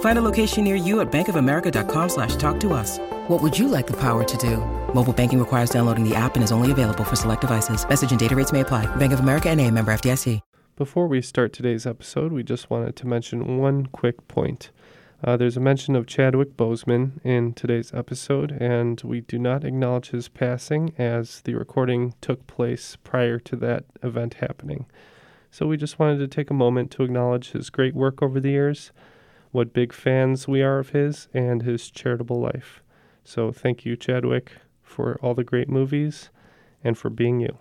Find a location near you at bankofamerica.com slash talk to us. What would you like the power to do? Mobile banking requires downloading the app and is only available for select devices. Message and data rates may apply. Bank of America and a member FDIC. Before we start today's episode, we just wanted to mention one quick point. Uh, there's a mention of Chadwick Boseman in today's episode, and we do not acknowledge his passing as the recording took place prior to that event happening. So we just wanted to take a moment to acknowledge his great work over the years, what big fans we are of his, and his charitable life. So thank you, Chadwick, for all the great movies and for being you.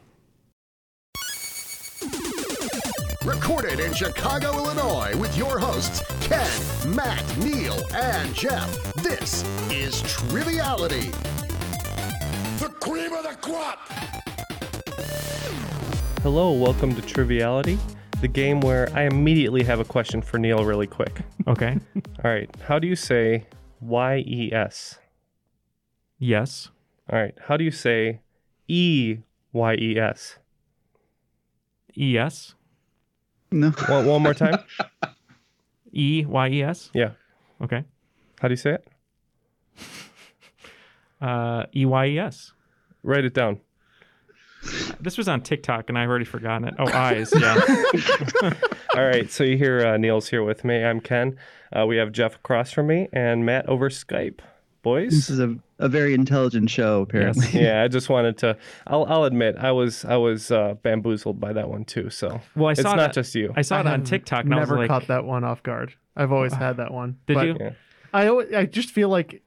Recorded in Chicago, Illinois, with your hosts, Ken, Matt, Neil, and Jeff. This is Triviality. The cream of the crop! Hello, welcome to Triviality, the game where I immediately have a question for Neil really quick. Okay. All right, how do you say Y E S? yes. All right, how do you say E Y E S? E-S. No. One, one more time? E-Y-E-S. Yeah. Okay. How do you say it? Uh, E-Y-E-S. Write it down. This was on TikTok and I've already forgotten it. Oh, eyes. Yeah. All right, so you hear uh, Neil's here with me. I'm Ken. Uh, we have Jeff across from me and Matt over Skype. Boys, this is a, a very intelligent show, apparently. yeah, I just wanted to. I'll, I'll admit I was I was uh, bamboozled by that one too. So Well, I saw it's saw not just you. I saw it on TikTok and I was Never like, caught that one off guard. I've always had that one. did But you? Yeah. I always, I just feel like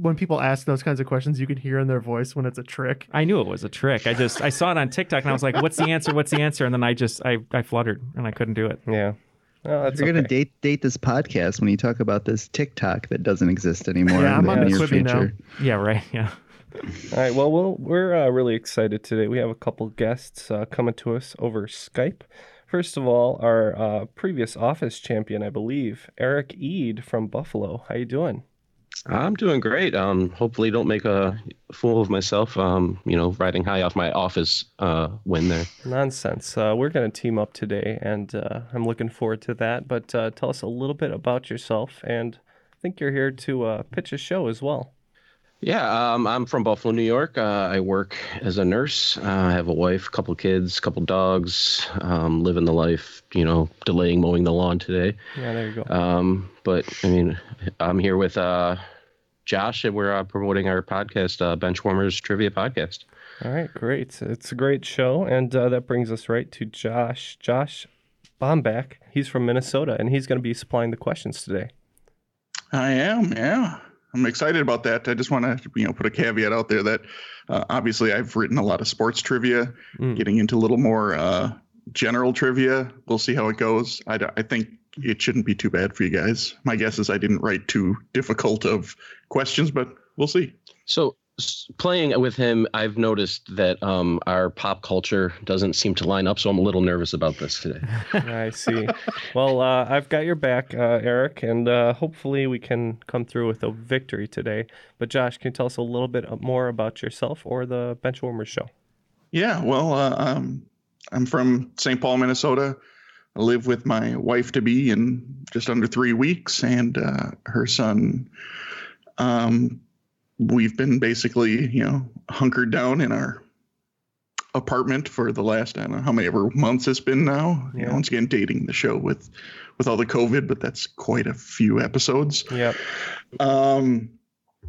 when people ask those kinds of questions, you can hear in their voice when it's a trick. I knew it was a trick. I just, I saw it on TikTok and I was like, what's the answer? What's the answer? And then I just, I, I fluttered and I couldn't do it. Yeah. Well, that's You're gonna date date this podcast when you talk about this TikTok that doesn't exist anymore. Yeah, in I'm the on the near Quibi now. future. Yeah, right. Yeah. All right. Well, we'll we're uh, really excited today. We have a couple guests uh, coming to us over Skype. First of all, our uh, previous office champion, I believe, Eric Ead from Buffalo. How you doing? I'm doing great. Um, hopefully, don't make a fool of myself. Um, you know, riding high off my office uh, win there. Nonsense. Uh, we're going to team up today, and uh, I'm looking forward to that. But uh, tell us a little bit about yourself, and I think you're here to uh, pitch a show as well. Yeah, um, I'm from Buffalo, New York. Uh, I work as a nurse. Uh, I have a wife, a couple kids, a couple dogs. Um, living the life. You know, delaying mowing the lawn today. Yeah, there you go. Um, but I mean, I'm here with uh, Josh, and we're uh, promoting our podcast, uh, Benchwarmers Trivia Podcast. All right, great. It's a great show, and uh, that brings us right to Josh. Josh Bombach. He's from Minnesota, and he's going to be supplying the questions today. I am, yeah. I'm excited about that. I just want to, you know, put a caveat out there that uh, obviously I've written a lot of sports trivia, Mm. getting into a little more uh, general trivia. We'll see how it goes. I, I think it shouldn't be too bad for you guys. My guess is I didn't write too difficult of questions, but we'll see. So s- playing with him, I've noticed that um, our pop culture doesn't seem to line up. So I'm a little nervous about this today. I see. well, uh, I've got your back, uh, Eric, and uh, hopefully we can come through with a victory today. But Josh, can you tell us a little bit more about yourself or the Benchwarmers show? Yeah, well, uh, um, I'm from St. Paul, Minnesota. I live with my wife to be in just under three weeks, and uh, her son. Um, we've been basically, you know, hunkered down in our apartment for the last I don't know how many ever months it's been now. You Yeah. know, once again, dating the show with with all the COVID, but that's quite a few episodes. Yep. Um,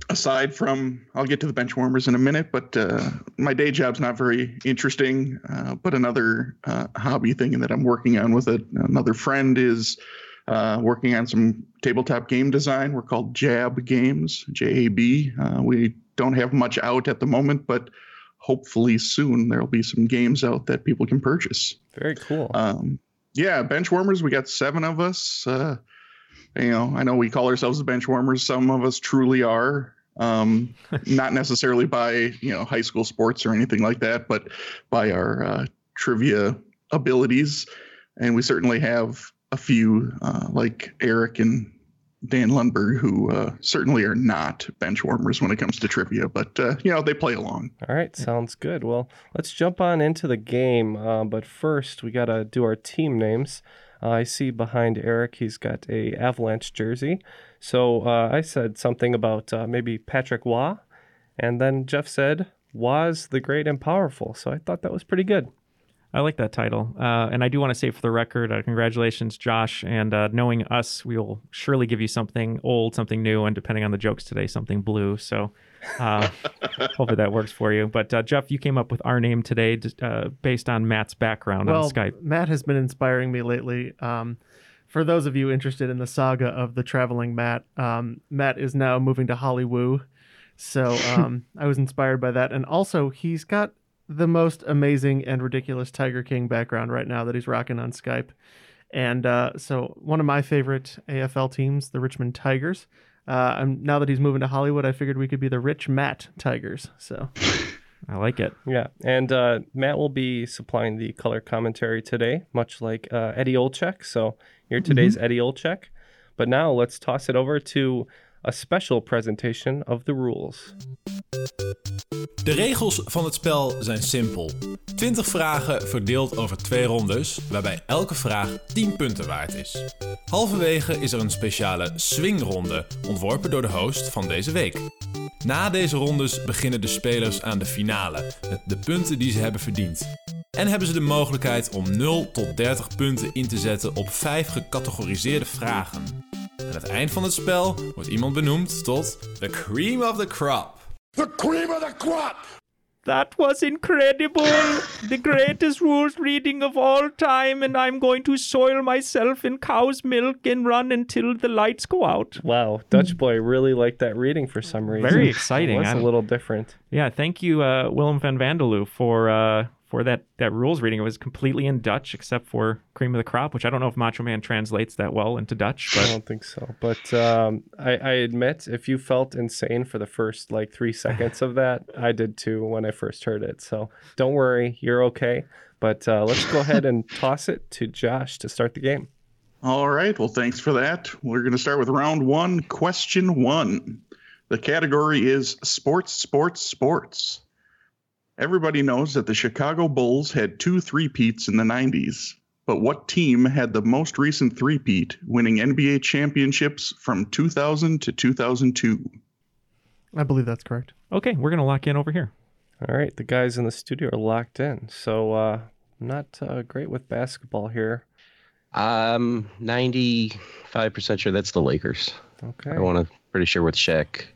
aside from, I'll get to the bench warmers in a minute, but uh, my day job's not very interesting. Uh, but another uh, hobby thing that I'm working on with a, another friend is uh, working on some tabletop game design. We're called Jab Games, J A B. Uh, we don't have much out at the moment, but hopefully soon there'll be some games out that people can purchase. Very cool. Um, yeah, bench warmers. We got seven of us. Uh, you know, I know we call ourselves the bench warmers. Some of us truly are. Um, not necessarily by you know high school sports or anything like that, but by our uh, trivia abilities, and we certainly have a few uh, like Eric and Dan Lundberg who uh, certainly are not bench warmers when it comes to trivia, but uh, you know they play along. All right, sounds good. Well, let's jump on into the game. Uh, but first, we gotta do our team names. Uh, I see behind Eric, he's got a Avalanche jersey. So uh, I said something about uh, maybe Patrick Waugh, and then Jeff said was the great and powerful. So I thought that was pretty good. I like that title. Uh, and I do want to say for the record, uh, congratulations, Josh. And uh, knowing us, we will surely give you something old, something new, and depending on the jokes today, something blue. So uh, hopefully that works for you. But uh, Jeff, you came up with our name today uh, based on Matt's background well, on Skype. Matt has been inspiring me lately. Um, for those of you interested in the saga of the traveling Matt, um, Matt is now moving to Hollywood. So um, I was inspired by that. And also, he's got the most amazing and ridiculous Tiger King background right now that he's rocking on Skype. And uh, so, one of my favorite AFL teams, the Richmond Tigers. Uh, and now that he's moving to Hollywood, I figured we could be the Rich Matt Tigers. So, I like it. Yeah, and uh, Matt will be supplying the color commentary today, much like uh, Eddie Olczyk. So, you're today's mm-hmm. Eddie Olczyk. But now let's toss it over to a special presentation of the rules. De regels van het spel zijn simpel. 20 vragen verdeeld over twee rondes, waarbij elke vraag 10 punten waard is. Halverwege is er een speciale swingronde, ontworpen door de host van deze week. Na deze rondes beginnen de spelers aan de finale, met de punten die ze hebben verdiend. En hebben ze de mogelijkheid om 0 tot 30 punten in te zetten op 5 gecategoriseerde vragen. Aan het eind van het spel wordt iemand benoemd tot the cream of the crop. The cream of the crop! That was incredible! the greatest rules reading of all time, and I'm going to soil myself in cow's milk and run until the lights go out. Wow, Dutch boy really liked that reading for some reason. Very exciting. It's a little different. Yeah, thank you, uh, Willem van Vanderloo, for uh, for that that rules reading. It was completely in Dutch except for cream of the crop, which I don't know if Macho Man translates that well into Dutch. But I don't think so. But um, I, I admit, if you felt insane for the first like three seconds of that, I did too when I first heard it. So don't worry, you're okay. But uh, let's go ahead and toss it to Josh to start the game. All right. Well, thanks for that. We're going to start with round one, question one. The category is sports, sports, sports. Everybody knows that the Chicago Bulls had two three-peats in the 90s, but what team had the most recent three-peat, winning NBA championships from 2000 to 2002? I believe that's correct. Okay, we're going to lock in over here. All right, the guys in the studio are locked in. So, uh, not uh, great with basketball here. I'm 95% sure that's the Lakers. Okay. I want to pretty sure with Shaq.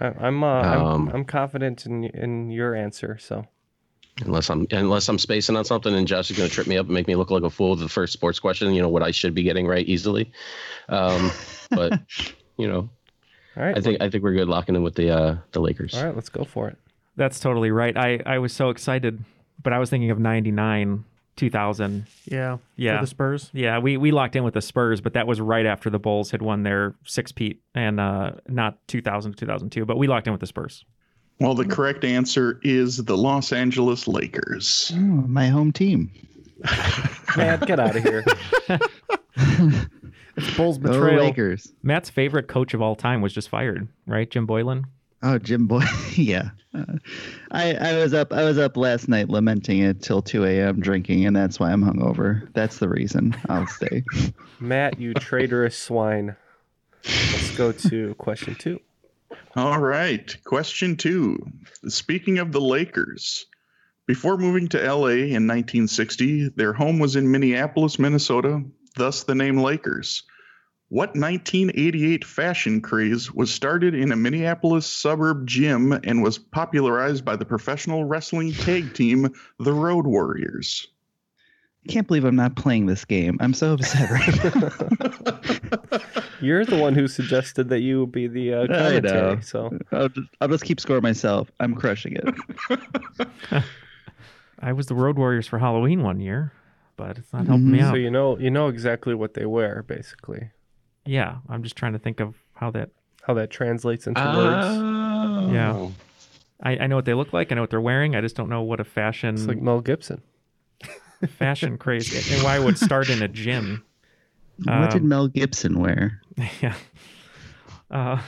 I, I'm, uh, um, I'm I'm confident in in your answer. So unless I'm unless I'm spacing on something and Josh is going to trip me up and make me look like a fool with the first sports question. You know what I should be getting right easily. Um, but you know, all right. I think I think we're good locking in with the uh, the Lakers. All right, let's go for it. That's totally right. I I was so excited, but I was thinking of '99 2000. Yeah. Yeah. the Spurs. Yeah, we, we locked in with the Spurs, but that was right after the Bulls had won their six peat and uh, not 2000 to 2002, but we locked in with the Spurs. Well, the correct answer is the Los Angeles Lakers. Oh, my home team. Man, get out of here. it's Bulls betrayal. Go Lakers. Matt's favorite coach of all time was just fired, right? Jim Boylen. Oh, Jim Boy, yeah. Uh, I I was up I was up last night lamenting it till 2 a.m. drinking, and that's why I'm hungover. That's the reason I'll stay. Matt, you traitorous swine. Let's go to question two. All right, question two. Speaking of the Lakers, before moving to LA in 1960, their home was in Minneapolis, Minnesota. Thus, the name Lakers. What 1988 fashion craze was started in a Minneapolis suburb gym and was popularized by the professional wrestling tag team, the Road Warriors? I can't believe I'm not playing this game. I'm so upset right now. You're the one who suggested that you be the uh, I commentary. know. So I'll just, I'll just keep score myself. I'm crushing it. I was the Road Warriors for Halloween one year, but it's not helping me Mhm. out. so you know you know exactly what they wear, basically. Yeah, I'm just trying to think of how that. How that translates into Ah. words. Oh. Yeah. I, I know what they look like. I know what they're wearing. I just don't know what a fashion It's like Mel Gibson. fashion craze and why it would start in a gym. what did Um, Mel Gibson wear? yeah. Uh,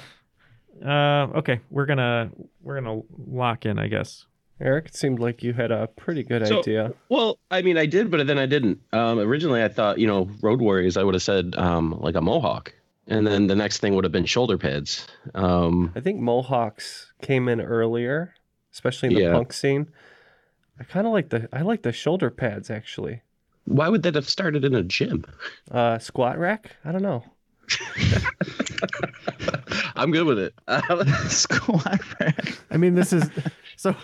uh, okay, we're gonna we're gonna lock in, I guess. Eric, it seemed like you had a pretty good So- idea. Well, I mean, I did, but then I didn't. Um, originally, I thought, you know, Road Warriors, I would have said um, like a mohawk. And then the next thing would have been shoulder pads. Um, I think Mohawks came in earlier, especially in the Yeah. punk scene. I kind of like the I like the shoulder pads actually. why would that have started in a gym? Uh, squat rack? I don't know. I'm good with it. Squat rack. I mean, this is so.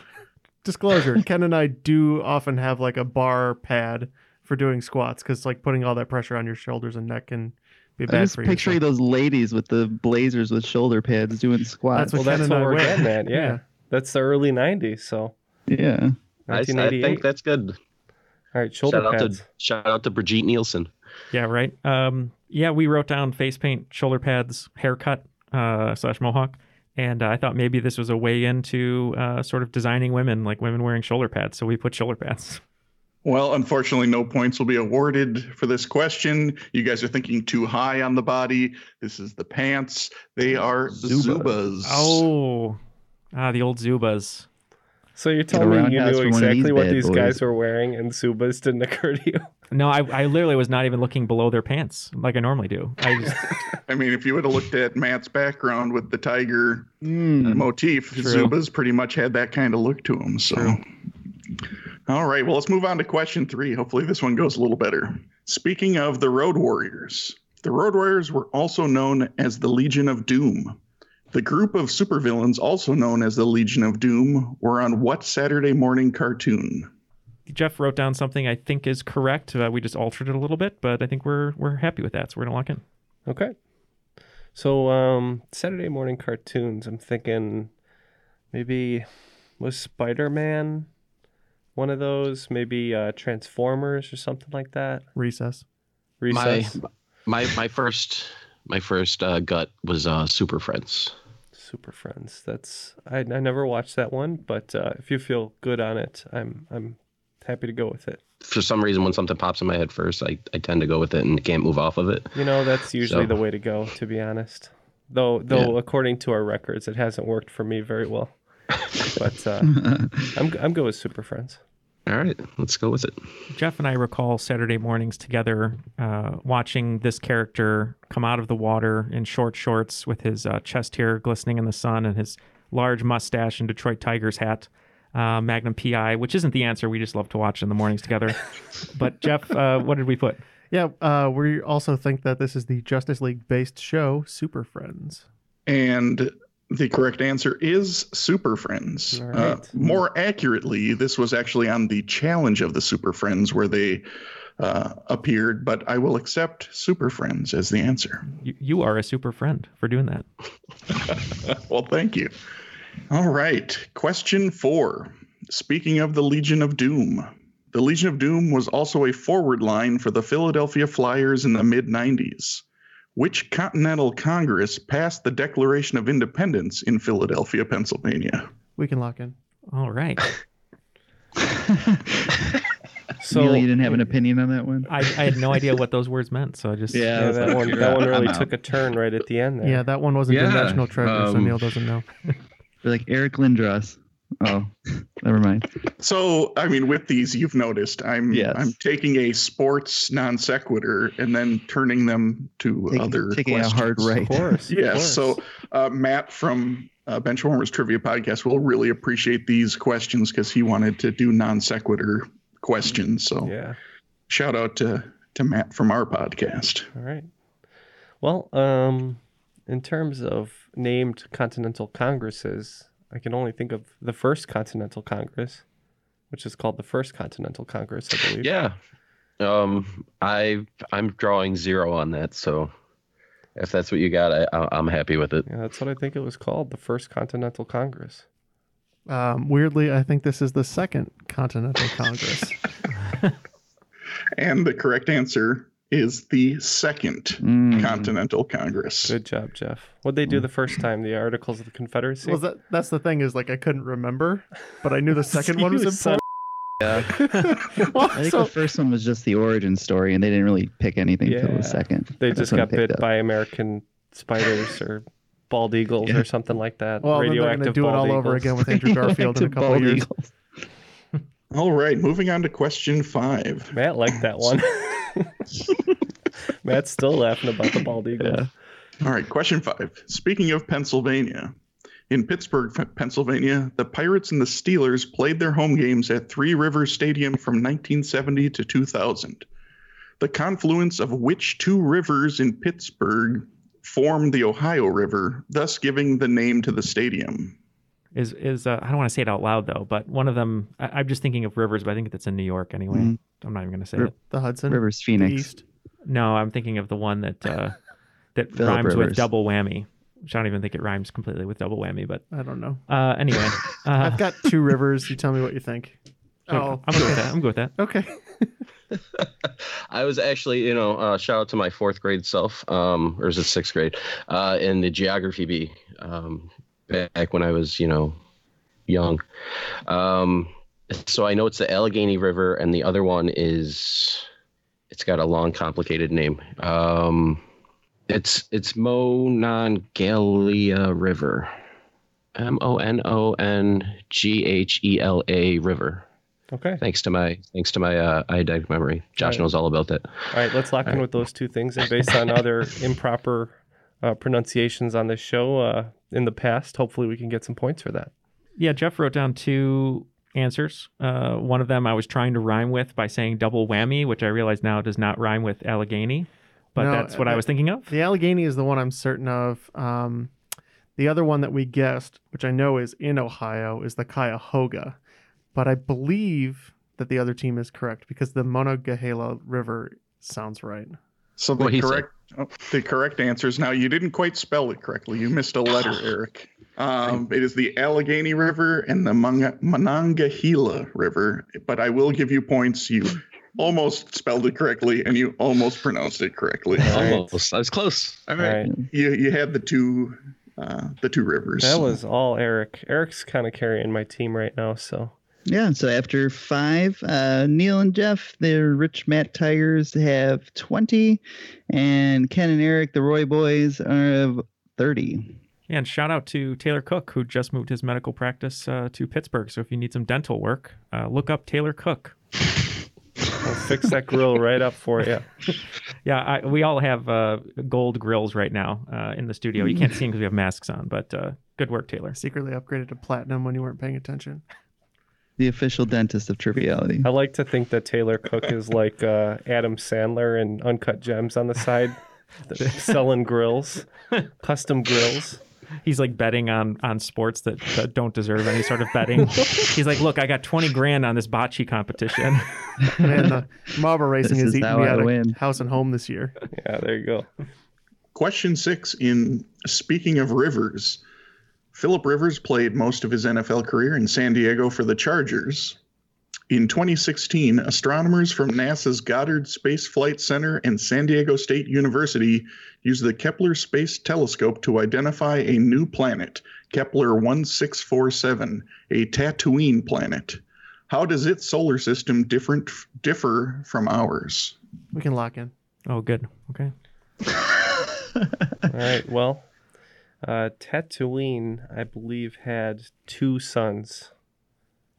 Disclosure: Ken and I do often have like a bar pad for doing squats because like putting all that pressure on your shoulders and neck can be I'm bad just for you. picturing so- those ladies with the blazers with shoulder pads doing squats. That's what well, that's what we're wear. getting at. Yeah. Yeah. that's the early '90s. So yeah. I, I think that's good. All right, shoulder Shout out pads. to shout out to Brigitte Nielsen. Yeah, right. Um, yeah, we wrote down face paint, shoulder pads, haircut uh, slash mohawk, and uh, I thought maybe this was a way into uh, sort of designing women, like women wearing shoulder pads. So we put shoulder pads. Well, unfortunately, no points will be awarded for this question. You guys are thinking too high on the body. This is the pants. They are Zubaz. Oh, ah, the old Zubaz. So you're telling me you knew for one of exactly these what these boys. guys were wearing, and Zubaz didn't occur to you. No, I, I literally was not even looking below their pants like I normally do. I just I mean, if you would have looked at Matt's background with the tiger Mm. motif, True. Zubaz pretty much had that kind of look to him. So, all right, well, let's move on to question three. Hopefully, this one goes a little better. Speaking of the Road Warriors, the Road Warriors were also known as the Legion of Doom. The group of supervillains, also known as the Legion of Doom, were on what Saturday morning cartoon? Jeff wrote down something I think is correct. Uh, we just altered it a little bit, but I think we're we're happy with that. So we're gonna lock in. Okay. So um Saturday morning cartoons, I'm thinking maybe was Spider-Man one of those, maybe uh Transformers or something like that. recess. Recess. My my my first my first uh, gut was uh, Super Friends. Super Friends. That's I I never watched that one, but uh, if you feel good on it, I'm I'm happy to go with it. For some reason, when something pops in my head first, I, I tend to go with it and can't move off of it. You know, that's usually So- the way to go, to be honest. Though though according to our records, it hasn't worked for me very well. but uh, I'm I'm good with Super Friends. All right, let's go with it. Jeff and I recall Saturday mornings together uh, watching this character come out of the water in short shorts with his uh, chest hair glistening in the sun and his large mustache and Detroit Tigers hat, uh, Magnum PI, which isn't the answer. We just love to watch in the mornings together. but Jeff, uh, what did we put? Yeah, uh, we also think that this is the Justice League based show, Super Friends. And the correct answer is Super Friends. All Uh, more accurately, this was actually on the Challenge of the Super Friends where they uh, appeared, but I will accept Super Friends as the answer. You, you are a super friend for doing that. well, thank you. All right. Question four. Speaking of the Legion of Doom, the Legion of Doom was also a forward line for the Philadelphia Flyers in the mid 90s. Which Continental Congress passed the Declaration of Independence in Philadelphia, Pennsylvania? We can lock in. All right. So Neil, you didn't have an opinion on that one? I, I had no idea what those words meant, so I just Yeah, yeah, that one that one really took a turn right at the end there. Yeah, that one wasn't Yeah, a national treasure, so um, Neil doesn't know. They're like Eric Lindros. Oh, never mind. So, I mean, with these, you've noticed I'm Yes. I'm taking a sports non sequitur and then turning them to Take- other taking questions. a hard right. Of course. of Yes. course. So uh, Matt from uh, Benchwarmers Trivia Podcast will really appreciate these questions because he wanted to do non sequitur questions. So yeah. shout out to to Matt from our podcast. All right. Well, um, in terms of named continental congresses, I can only think of the first Continental Congress, which is called the First Continental Congress, I believe. Yeah. Um, I I'm drawing zero on that, so if that's what you got, I, I I'm happy with it. Yeah, that's what I think it was called, the First Continental Congress. Um, weirdly, I think this is the second Continental Congress. And the correct answer is the second Mm. Continental Congress. Good job, Jeff. What'd they do the first time? The Articles of the Confederacy? well, that, that's the thing is like I couldn't remember, but I knew the second one was You son important. I think So- the first one was just the origin story, and they didn't really pick anything till Yeah. the second. They That's just got bit up. by American spiders or bald eagles Yeah. or something like that. well, then they're going to do it bald all over again with Andrew Garfield in a couple of years. eagles. All right, moving on to question five. Matt liked that one. Matt's still laughing about the bald eagle. All right, question five. Speaking of Pennsylvania, in Pittsburgh, Pennsylvania, the Pirates and the Steelers played their home games at Three Rivers Stadium from 1970 to 2000. The confluence of which two rivers in Pittsburgh formed the Ohio River, thus giving the name to the stadium? Is is uh, I don't want to say it out loud though, but one of them I, I'm just thinking of rivers, but I think that's in New York anyway. Mhm. I'm not even going to say Ri- it. The Hudson, Rivers Phoenix. East. No, I'm thinking of the one that uh, that Phillip rhymes with double whammy. Which I don't even think it rhymes completely with double whammy, but I don't know. uh, anyway, uh, I've got two rivers. You tell me what you think. Oh, I'm good with that. I'm good with that. okay. I was actually, you know, uh, shout out to my fourth grade self, um, or is it sixth grade, uh, in the geography bee, um, back when I was, you know, young. Um, so I know it's the Allegheny River, and the other one is, it's got a long, complicated name. Um, it's it's Monongahela River, M O N O N G H E L A River. Okay. Thanks to my thanks to my uh, eidetic memory, Josh Right. knows all about that. All right, let's lock in with those two things. And based on other improper uh, pronunciations on this show uh, in the past, hopefully we can get some points for that. Yeah, Jeff wrote down two answers. Uh, one of them I was trying to rhyme with by saying double whammy, which I realize now does not rhyme with Allegheny, but No, that's what I was thinking of. The Allegheny is the one I'm certain of. Um, the other one that we guessed, which I know is in Ohio, is the Cuyahoga. But I believe that the other team is correct because the Monongahela River sounds right. So the he correct oh, the correct answer is now you didn't quite spell it correctly. You missed a letter, Eric. Um, it is the Allegheny River and the Mon- Monongahela River. But I will give you points. You almost spelled it correctly and you almost pronounced it correctly. All right. Almost. I was close. All All right. right. You you had the two uh, the two rivers. That was all Eric. Eric's kind of carrying my team right now, so Yeah, so after five, uh, Neil and Jeff, the Rich Matt Tigers have 20, and Ken and Eric, the Roy Boys, are 30. Yeah, and shout out to Taylor Cook, who just moved his medical practice uh, to Pittsburgh. So if you need some dental work, uh, look up Taylor Cook. I'll fix that grill right up for you. Yeah, I, we all have uh, gold grills right now uh, in the studio. You can't see them because we have masks on, but uh, good work, Taylor. Secretly upgraded to platinum when you weren't paying attention. The official dentist of Triviality. I like to think that Taylor Cook is like uh, Adam Sandler and Uncut Gems on the side, selling grills, custom grills. He's like betting on on sports that, that don't deserve any sort of betting. He's like, look, I got 20 grand on this bocce competition. Man, the Marlboro Racing This has is eating how me I out of house and home this year. Yeah, there you go. Question six in speaking of rivers, Philip Rivers played most of his NFL career in San Diego for the Chargers. In 2016, astronomers from NASA's Goddard Space Flight Center and San Diego State University used the Kepler Space Telescope to identify a new planet, Kepler 1647, a Tatooine planet. How does its solar system different differ from ours? We can lock in. oh, good. Okay. All right. Well, uh, Tatooine, I believe, had two sons,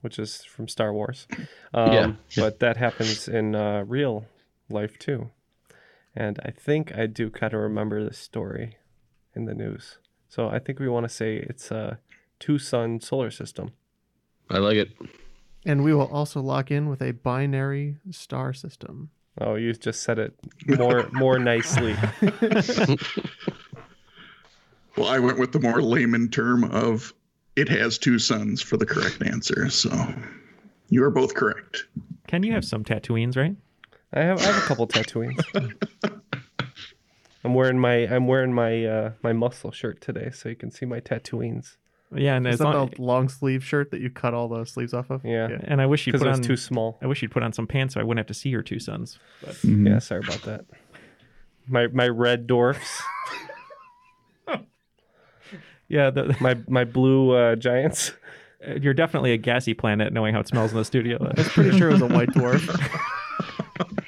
which is from Star Wars. Um, Yeah. But that happens in uh, real life too. And I think I do kind of remember this story in the news. So I think we want to say it's a two sun solar system. I like it. And we will also lock in with a binary star system. Oh, you just said it more more nicely. Well, I went with the more layman term of it has two sons for the correct answer. So you are both correct. Ken, you have some Tatooines, right? I have I have a couple Tatooines. I'm wearing my I'm wearing my uh, my muscle shirt today, so you can see my Tatooines. Yeah, and Is that long, the long sleeve shirt that you cut all the sleeves off of? Yeah, and I wish you'd put it was on too small. I wish you'd put on some pants so I wouldn't have to see your two sons. But Mm-hmm. Yeah, sorry about that. My my red dwarfs, yeah, the, my my blue uh, giants. you're definitely a gassy planet, knowing how it smells in the studio. I was pretty sure it was a white dwarf.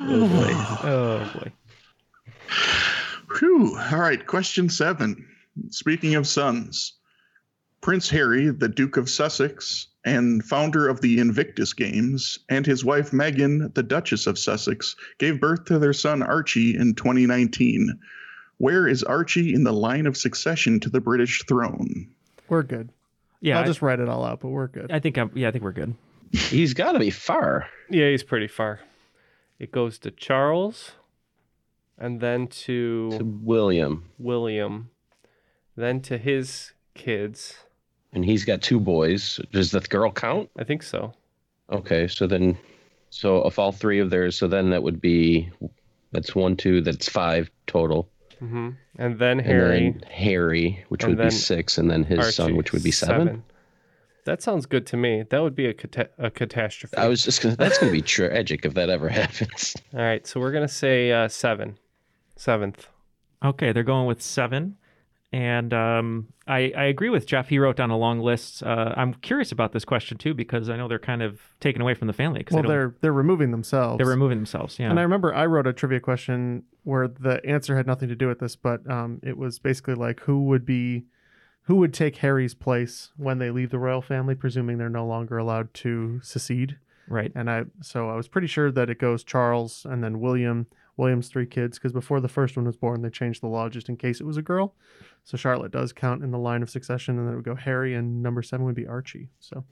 oh boy! Oh boy! Whew. All right, question seven. Speaking of sons, Prince Harry, the Duke of Sussex and founder of the Invictus Games, and his wife Meghan, the Duchess of Sussex, gave birth to their son Archie in 2019. Where is Archie in the line of succession to the British throne? We're good. Yeah, I'll I- just write it all out, but we're good. I think I'm. Yeah, I think we're good. He's got to be far. Yeah, he's pretty far. It goes to Charles, and then to, To William, William, then to his kids. and he's got two boys. Does the girl count? I think so. Okay, so then, so if all three of theirs, so then that would be, that's one, two, that's five total. Hmm And then And Harry, then Harry, which would be six, and then his son, which would be seven. That sounds good to me. That would be a cata- a catastrophe. I was just gonna. That's gonna be tragic if that ever happens. All right, so we're gonna say uh, seven, seventh. Okay, they're going with seven. And um, I, I agree with Jeff. He wrote down a long list. Uh, I'm curious about this question too because I know they're kind of taken away from the family. well, they they're they're removing themselves. they're removing themselves. Yeah. And I remember I wrote a trivia question where the answer had nothing to do with this, but um, it was basically like who would be, who would take Harry's place when they leave the royal family, presuming they're no longer allowed to secede. right. And I, so I was pretty sure that it goes Charles and then William, William's three kids, because before the first one was born, they changed the law just in case it was a girl. So Charlotte does count in the line of succession, and then it would go Harry, and number seven would be Archie. So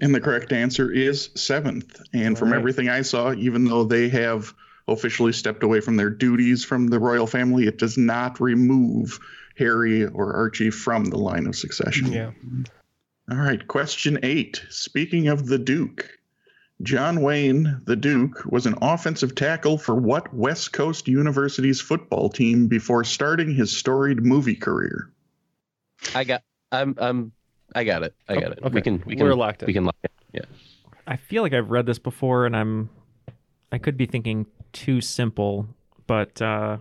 And the correct answer is seventh. And from Right. everything I saw, even though they have officially stepped away from their duties from the royal family, it does not remove Harry or Archie from the line of succession. Yeah. All right, question eight. Speaking of the Duke, John Wayne, the Duke, was an offensive tackle for what West Coast University's football team before starting his storied movie career? I got. I'm. I'm. I got it. I got it. okay. We can. We can. We're locked in. We can lock it. Yeah. I feel like I've read this before, and I'm I could be thinking too simple, but uh,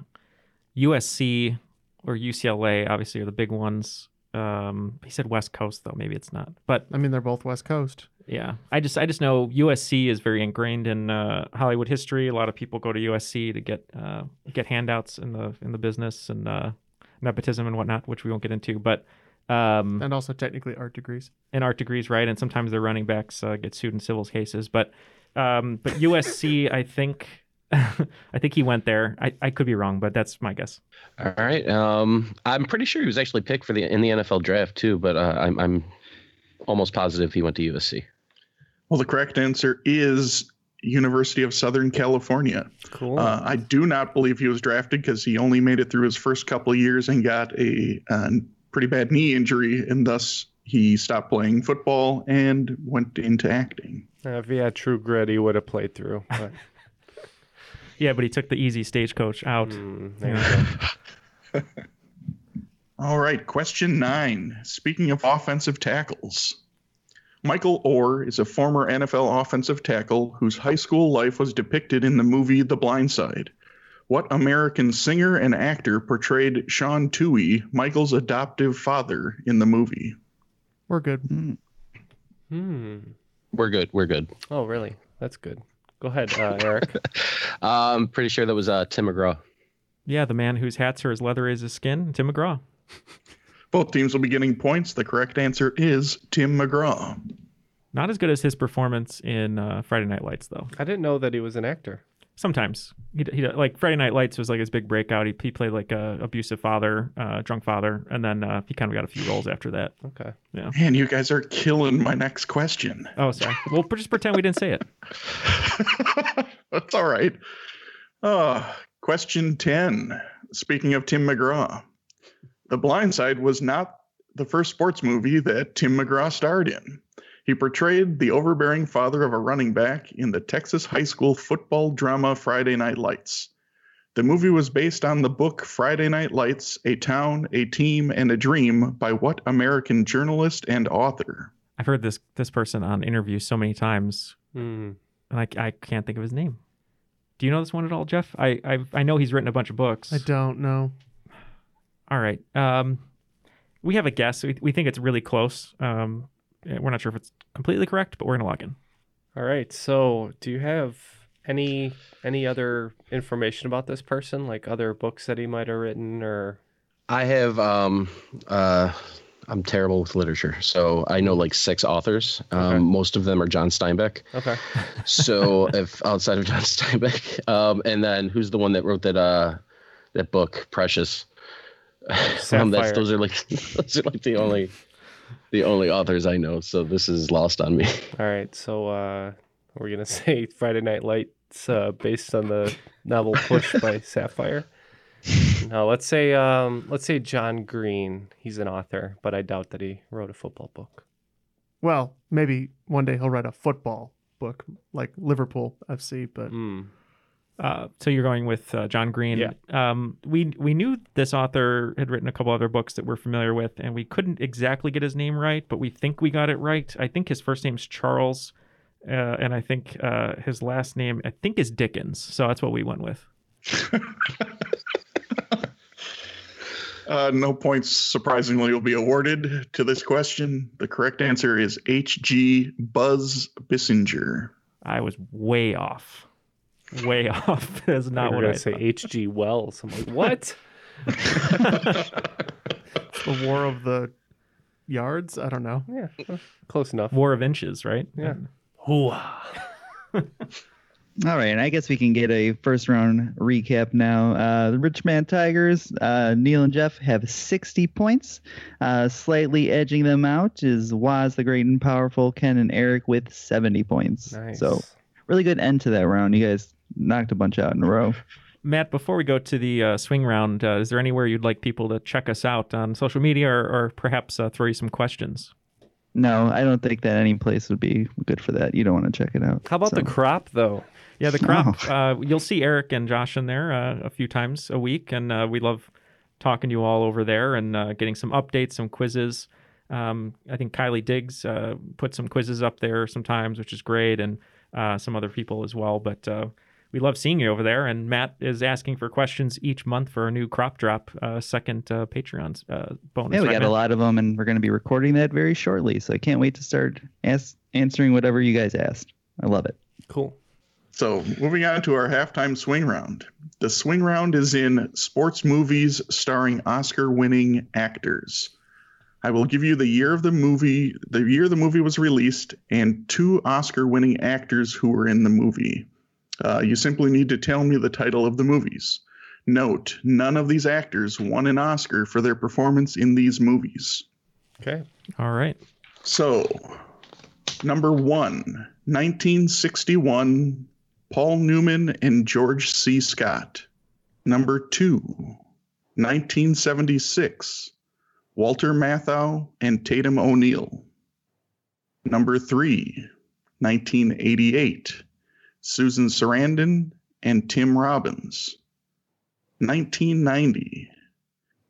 USC or UCLA obviously are the big ones. Um, he said West Coast though, maybe it's not. But I mean, they're both West Coast. yeah, I just I just know USC is very ingrained in uh, Hollywood history. A lot of people go to USC to get uh, get handouts in the in the business and uh, nepotism and whatnot, which we won't get into. But um, And also technically art degrees. and art degrees, right? And sometimes their running backs uh, get sued in civil cases. But um, but USC, I think, I think he went there. I, I could be wrong, but that's my guess. All right. Um, I'm pretty sure he was actually picked for the in the NFL draft too, but uh, I'm I'm almost positive he went to USC. Well, the correct answer is University of Southern California. Cool. Uh, I do not believe he was drafted because he only made it through his first couple of years and got a uh, pretty bad knee injury, and thus he stopped playing football and went into acting. Uh, if he had true grit, he would have played through. But, Yeah, but he took the easy stagecoach out. mm, there. All right, question nine. Speaking of offensive tackles, Michael Oher is a former NFL offensive tackle whose high school life was depicted in the movie The Blind Side. What American singer and actor portrayed Sean Tuohy, Michael's adoptive father, in the movie? We're good. Hmm. We're good. We're good. Oh, really? That's good. Go ahead, uh, Eric. I'm pretty sure that was uh, Tim McGraw. Yeah, the man whose hats are as leather as his skin, Tim McGraw. Both teams will be getting points. The correct answer is Tim McGraw. Not as good as his performance in uh, Friday Night Lights, though. I didn't know that he was an actor. Sometimes he, he like Friday Night Lights was like his big breakout. He, he played like a abusive father, uh, drunk father, and then uh, he kind of got a few roles after that. Okay. Yeah. Man, you guys are killing my next question. Oh, sorry. Well, just pretend we didn't say it. That's all right. Uh, question 10. Speaking of Tim McGraw, The Blind Side was not the first sports movie that Tim McGraw starred in. He portrayed the overbearing father of a running back in the Texas high school football drama Friday Night Lights. The movie was based on the book Friday Night Lights A Town, a Team, and a Dream by what American journalist and author? I've heard this this person on interviews so many times, Hmm. and I, I can't think of his name. Do you know this one at all, Jeff? I I, I know he's written a bunch of books. I don't know. All right. Um, we have a guess. We, we think it's really close. Um, we're not sure if it's completely correct, but we're gonna log in. All right. So, do you have any any other information about this person, like other books that he might have written, or I have um uh I'm terrible with literature, so I know like six authors. Um, Okay. Most of them are John Steinbeck. okay? So if outside of John Steinbeck, um, and then who's the one that wrote that uh that book Precious? Um, that's those are like those are like the only the only authors I know. So this is lost on me. All right. So, uh, we're gonna say Friday Night Lights, uh, based on the novel Push by Sapphire. No, let's say um, let's say John Green. He's an author, but I doubt that he wrote a football book. Well, maybe one day he'll write a football book like Liverpool FC, but Hmm. Uh, so you're going with uh, John Green. Yeah. Um, we we knew this author had written a couple other books that we're familiar with, and we couldn't exactly get his name right, but we think we got it right. I think his first name's Charles, uh, and I think uh, his last name I think is Dickens. So that's what we went with. Uh, no points, surprisingly, will be awarded to this question. The correct answer is H.G. Buzz Bissinger. I was way off. Way off. That's I not were what I say. H.G. Wells. I'm like, what? the War of the Yards. I don't know. yeah, close enough. War of Inches, right? Yeah. All right, and I guess we can get a first round recap now. Uh, the Richmond Tigers, uh, Neil and Jeff have 60 points. Uh, slightly edging them out is Waz the Great and Powerful, Ken and Eric with 70 points. Nice. So, really good end to that round. You guys knocked a bunch out in a row. Matt, before we go to the uh, swing round, uh, is there anywhere you'd like people to check us out on social media or, or perhaps uh, throw you some questions? No, I don't think that any place would be good for that. You don't want to check it out. How about the crop though? Yeah, the crop. Uh, you'll see Eric and Josh in there uh, a few times a week, and uh, we love talking to you all over there and uh, getting some updates, some quizzes. Um, I think Kylie Diggs uh, put some quizzes up there sometimes, which is great, and uh, some other people as well. But uh, we love seeing you over there. And Matt is asking for questions each month for a new crop drop, uh, second uh, Patreon uh, bonus. Yeah, we right, got Matt? a lot of them, and we're going to be recording that very shortly. So I can't wait to start ask, answering whatever you guys asked. I love it. Cool. So, moving on to our halftime swing round. The swing round is in sports movies starring Oscar winning actors. I will give you the year of the movie, the year the movie was released, and two Oscar winning actors who were in the movie. Uh, you simply need to tell me the title of the movies. Note, none of these actors won an Oscar for their performance in these movies. Okay. All right. So, number one, 1961, Paul Newman and George C. Scott. Number two, 1976, Walter Matthau and Tatum O'Neal. Number three, 1988, Susan Sarandon and Tim Robbins. 1990,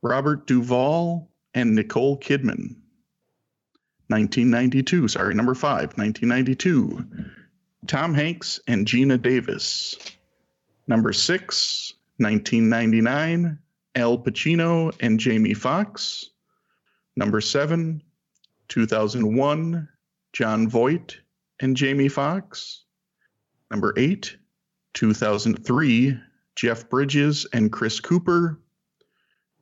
Robert Duvall and Nicole Kidman. 1992, sorry, number five, 1992, Tom Hanks and Geena Davis. Number six, 1999, Al Pacino and Jamie Foxx. Number seven, 2001, Jon Voight and Jamie Foxx. Number eight, 2003, Jeff Bridges and Chris Cooper.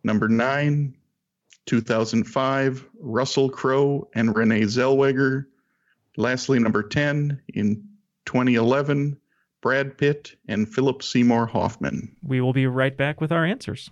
Number nine, 2005, Russell Crowe and Renee Zellweger. Lastly, number 10, in 2011, Brad Pitt, and Philip Seymour Hoffman. We will be right back with our answers.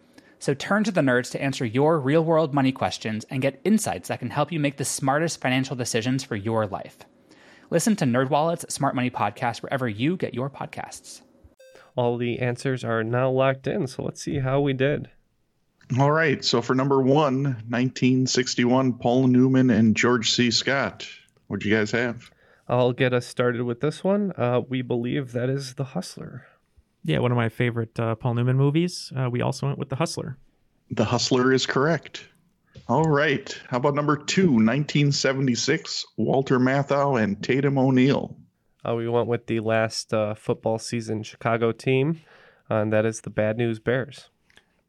So turn to the nerds to answer your real world money questions and get insights that can help you make the smartest financial decisions for your life. Listen to NerdWallet's Smart Money Podcast wherever you get your podcasts. All the answers are now locked in, so let's see how we did. All right. So for number one, 1961, Paul Newman and George C. Scott. What'd you guys have? I'll get us started with this one. Uh, we believe that is The Hustler. Yeah, one of my favorite uh, Paul Newman movies. Uh, we also went with The Hustler. The Hustler is correct. All right. How about number two, 1976, Walter Matthau and Tatum O'Neal? Uh, we went with the last uh, football season Chicago team, uh, and that is the Bad News Bears.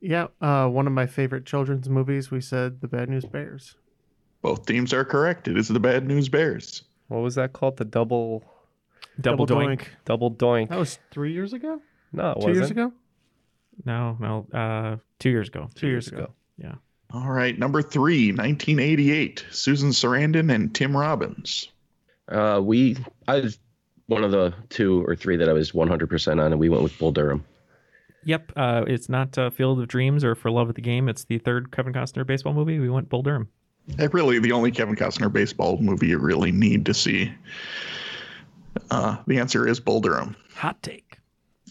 Yeah, uh, one of my favorite children's movies. We said the Bad News Bears. Both teams are correct. It is the Bad News Bears. What was that called? The double, Double, Double doink. doink. double doink. That was three years ago. No, it Two years wasn't. ago. No, no, uh, two years ago. Two years ago. Yeah. All right. Number three, 1988, Susan Sarandon and Tim Robbins. Uh, we, I was one of the two or three that I was 100% on, and we went with Bull Durham. Yep. Uh, it's not uh, Field of Dreams or For Love of the Game. It's the third Kevin Costner baseball movie. We went Bull Durham. Eh, really, the only Kevin Costner baseball movie you really need to see. Uh, the answer is Bull Durham. Hot take.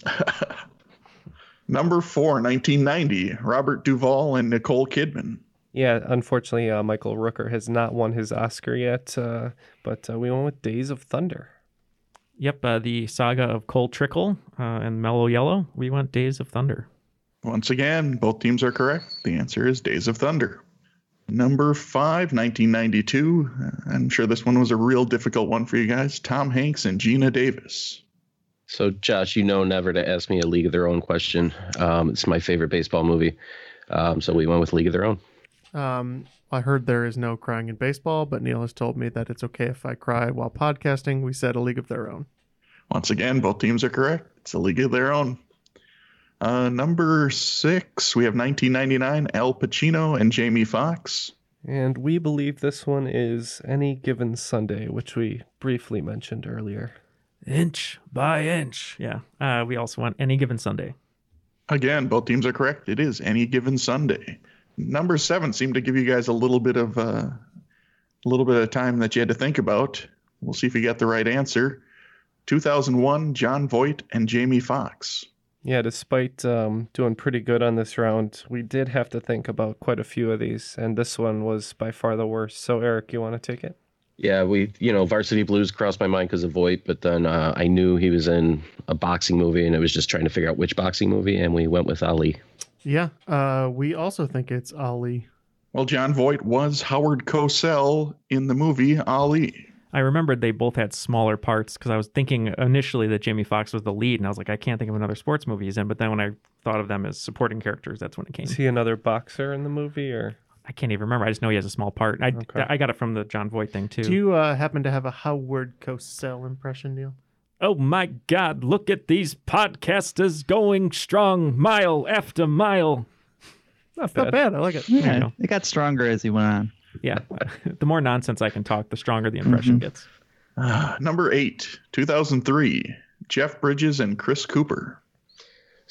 Number four, 1990, Robert Duvall and Nicole Kidman. Yeah, unfortunately, uh, Michael Rooker has not won his Oscar yet, uh, but uh, we went with Days of Thunder. Yep. Uh, the saga of Cole Trickle uh, and Mellow Yellow. We went Days of Thunder. Once again, both teams are correct. The answer is Days of Thunder. Number five, 1992. Uh, I'm sure this one was a real difficult one for you guys. Tom Hanks and Geena Davis. So, Josh, you know never to ask me a League of Their Own question. Um, it's my favorite baseball movie. Um, so we went with League of Their Own. Um, I heard there is no crying in baseball, but Neil has told me that it's okay if I cry while podcasting. We said a league of their own. Once again, both teams are correct. It's a league of their own. Uh, number six, we have 1999, Al Pacino and Jamie Foxx. And we believe this one is Any Given Sunday, which we briefly mentioned earlier. Inch by inch. Yeah. Uh, we also want Any Given Sunday. Again, both teams are correct. It is any given Sunday. Number seven seemed to give you guys a little bit of uh, a little bit of time that you had to think about. We'll see if you got the right answer. 2001, Jon Voight and Jamie Foxx. Yeah, despite um, doing pretty good on this round, we did have to think about quite a few of these, and this one was by far the worst. So, Eric, you want to take it? Yeah, we, you know, Varsity Blues crossed my mind because of Voight, but then uh, I knew he was in a boxing movie, and I was just trying to figure out which boxing movie, and we went with Ali. Yeah, uh, we also think it's Ali. Well, Jon Voight was Howard Cosell in the movie Ali. I remembered they both had smaller parts because I was thinking initially that Jamie Foxx was the lead, and I was like, I can't think of another sports movie he's in. But then when I thought of them as supporting characters, that's when it came. Is he another boxer in the movie, or I can't even remember. I just know he has a small part. I, Okay. I got it from the Jon Voight thing too. Do you uh, happen to have a Howard Cosell impression, Neil? Oh my God! Look at these podcasters going strong, mile after mile. not Not bad. I like it. There you Yeah, it got stronger as he went on. Yeah. the more nonsense I can talk, the stronger the impression gets. Uh, number eight, 2003, Jeff Bridges and Chris Cooper.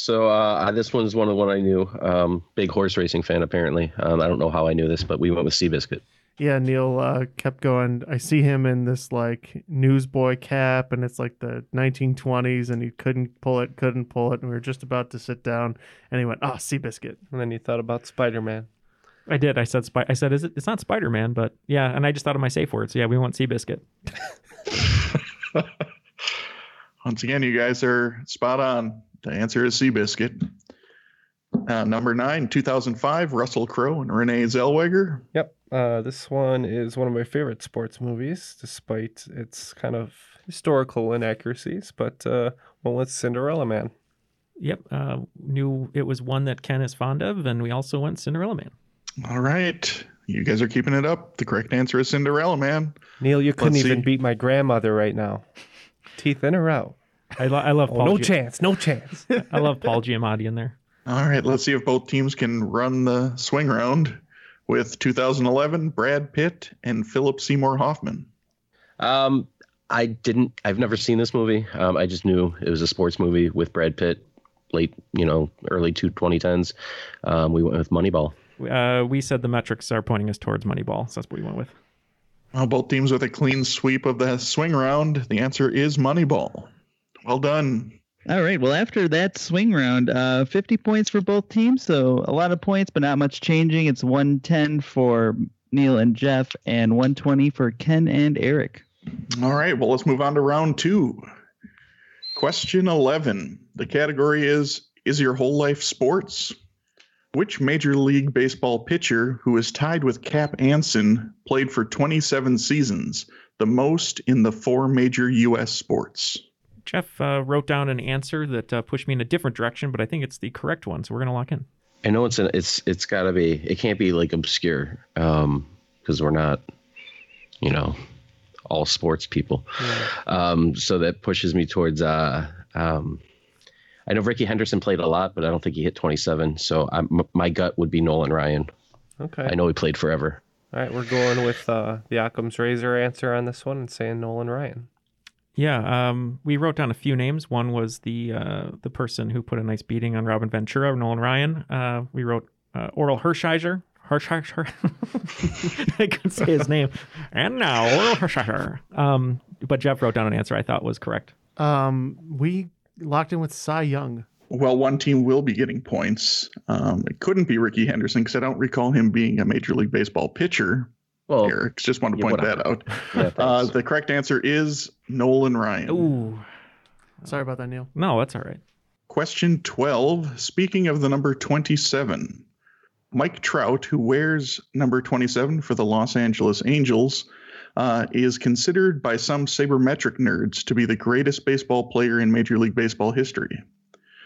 So uh, this one's one of the one I knew. Um, big horse racing fan, apparently. Um, I don't know how I knew this, but we went with Seabiscuit. Yeah, Neil uh, kept going. I see him in this like newsboy cap, and it's like the 1920s, and he couldn't pull it, couldn't pull it, and we were just about to sit down, and he went, "Ah, Seabiscuit." And then he thought about Spider Man. I did. I said, Spi- I said, is it? It's not Spider Man, but yeah. And I just thought of my safe words. Yeah, we want Seabiscuit. Once again, you guys are spot on. The answer is Seabiscuit. Uh, number nine, 2005, Russell Crowe and Renee Zellweger. Yep. Uh, this one is one of my favorite sports movies, despite its kind of historical inaccuracies. But uh, well, it's Cinderella Man. Yep. Uh, knew it was one that Ken is fond of, and we also went Cinderella Man. All right. You guys are keeping it up. The correct answer is Cinderella Man. Neil, you couldn't Let's even see. beat my grandmother right now. Teeth in or out? I, lo- I love Oh, Paul. no Gi- chance. No chance. I love Paul Giamatti in there. All right. Let's see if both teams can run the swing round with 2011, Brad Pitt and Philip Seymour Hoffman. Um, I didn't. I've never seen this movie. Um, I just knew it was a sports movie with Brad Pitt, late, you know, early two 2010s. Um, we went with Moneyball. Uh, we said the metrics are pointing us towards Moneyball, so that's what we went with. Well, both teams with a clean sweep of the swing round. The answer is Moneyball. Well done. All right. Well, after that swing round, uh, 50 points for both teams. So a lot of points, but not much changing. It's 110 for Neil and Jeff, and 120 for Ken and Eric. All right. Well, let's move on to round two. Question 11. The category is Is your whole life sports? Which Major League Baseball pitcher who is tied with Cap Anson played for 27 seasons, the most in the four major U.S. sports? Jeff uh, wrote down an answer that uh, pushed me in a different direction, but I think it's the correct one, so we're gonna lock in. I know it's an, it's it's got to be. It can't be like obscure um, because we're not, you know, all sports people. Um, so that pushes me towards. Uh, um, I know Rickey Henderson played a lot, but I don't think he hit 27. So I'm, m- my gut would be Nolan Ryan. Okay. I know he played forever. All right, we're going with uh, the Occam's razor answer on this one and saying Nolan Ryan. Yeah, um, we wrote down a few names. One was the uh, the person who put a nice beating on Robin Ventura, Nolan Ryan. Uh, we wrote uh, Orel Hershiser. Hershiser. I couldn't say his name. And now Orel Hershiser. Um, but Jeff wrote down an answer I thought was correct. Um, we locked in with Cy Young. Well, one team will be getting points. Um, it couldn't be Rickey Henderson because I don't recall him being a Major League Baseball pitcher. Well, Eric, just wanted to point that out. Yeah, uh, the correct answer is Nolan Ryan. Ooh. Sorry about that, Neil. No, that's all right. Question 12. Speaking of the number 27, Mike Trout, who wears number 27 for the Los Angeles Angels, uh, is considered by some sabermetric nerds to be the greatest baseball player in Major League Baseball history.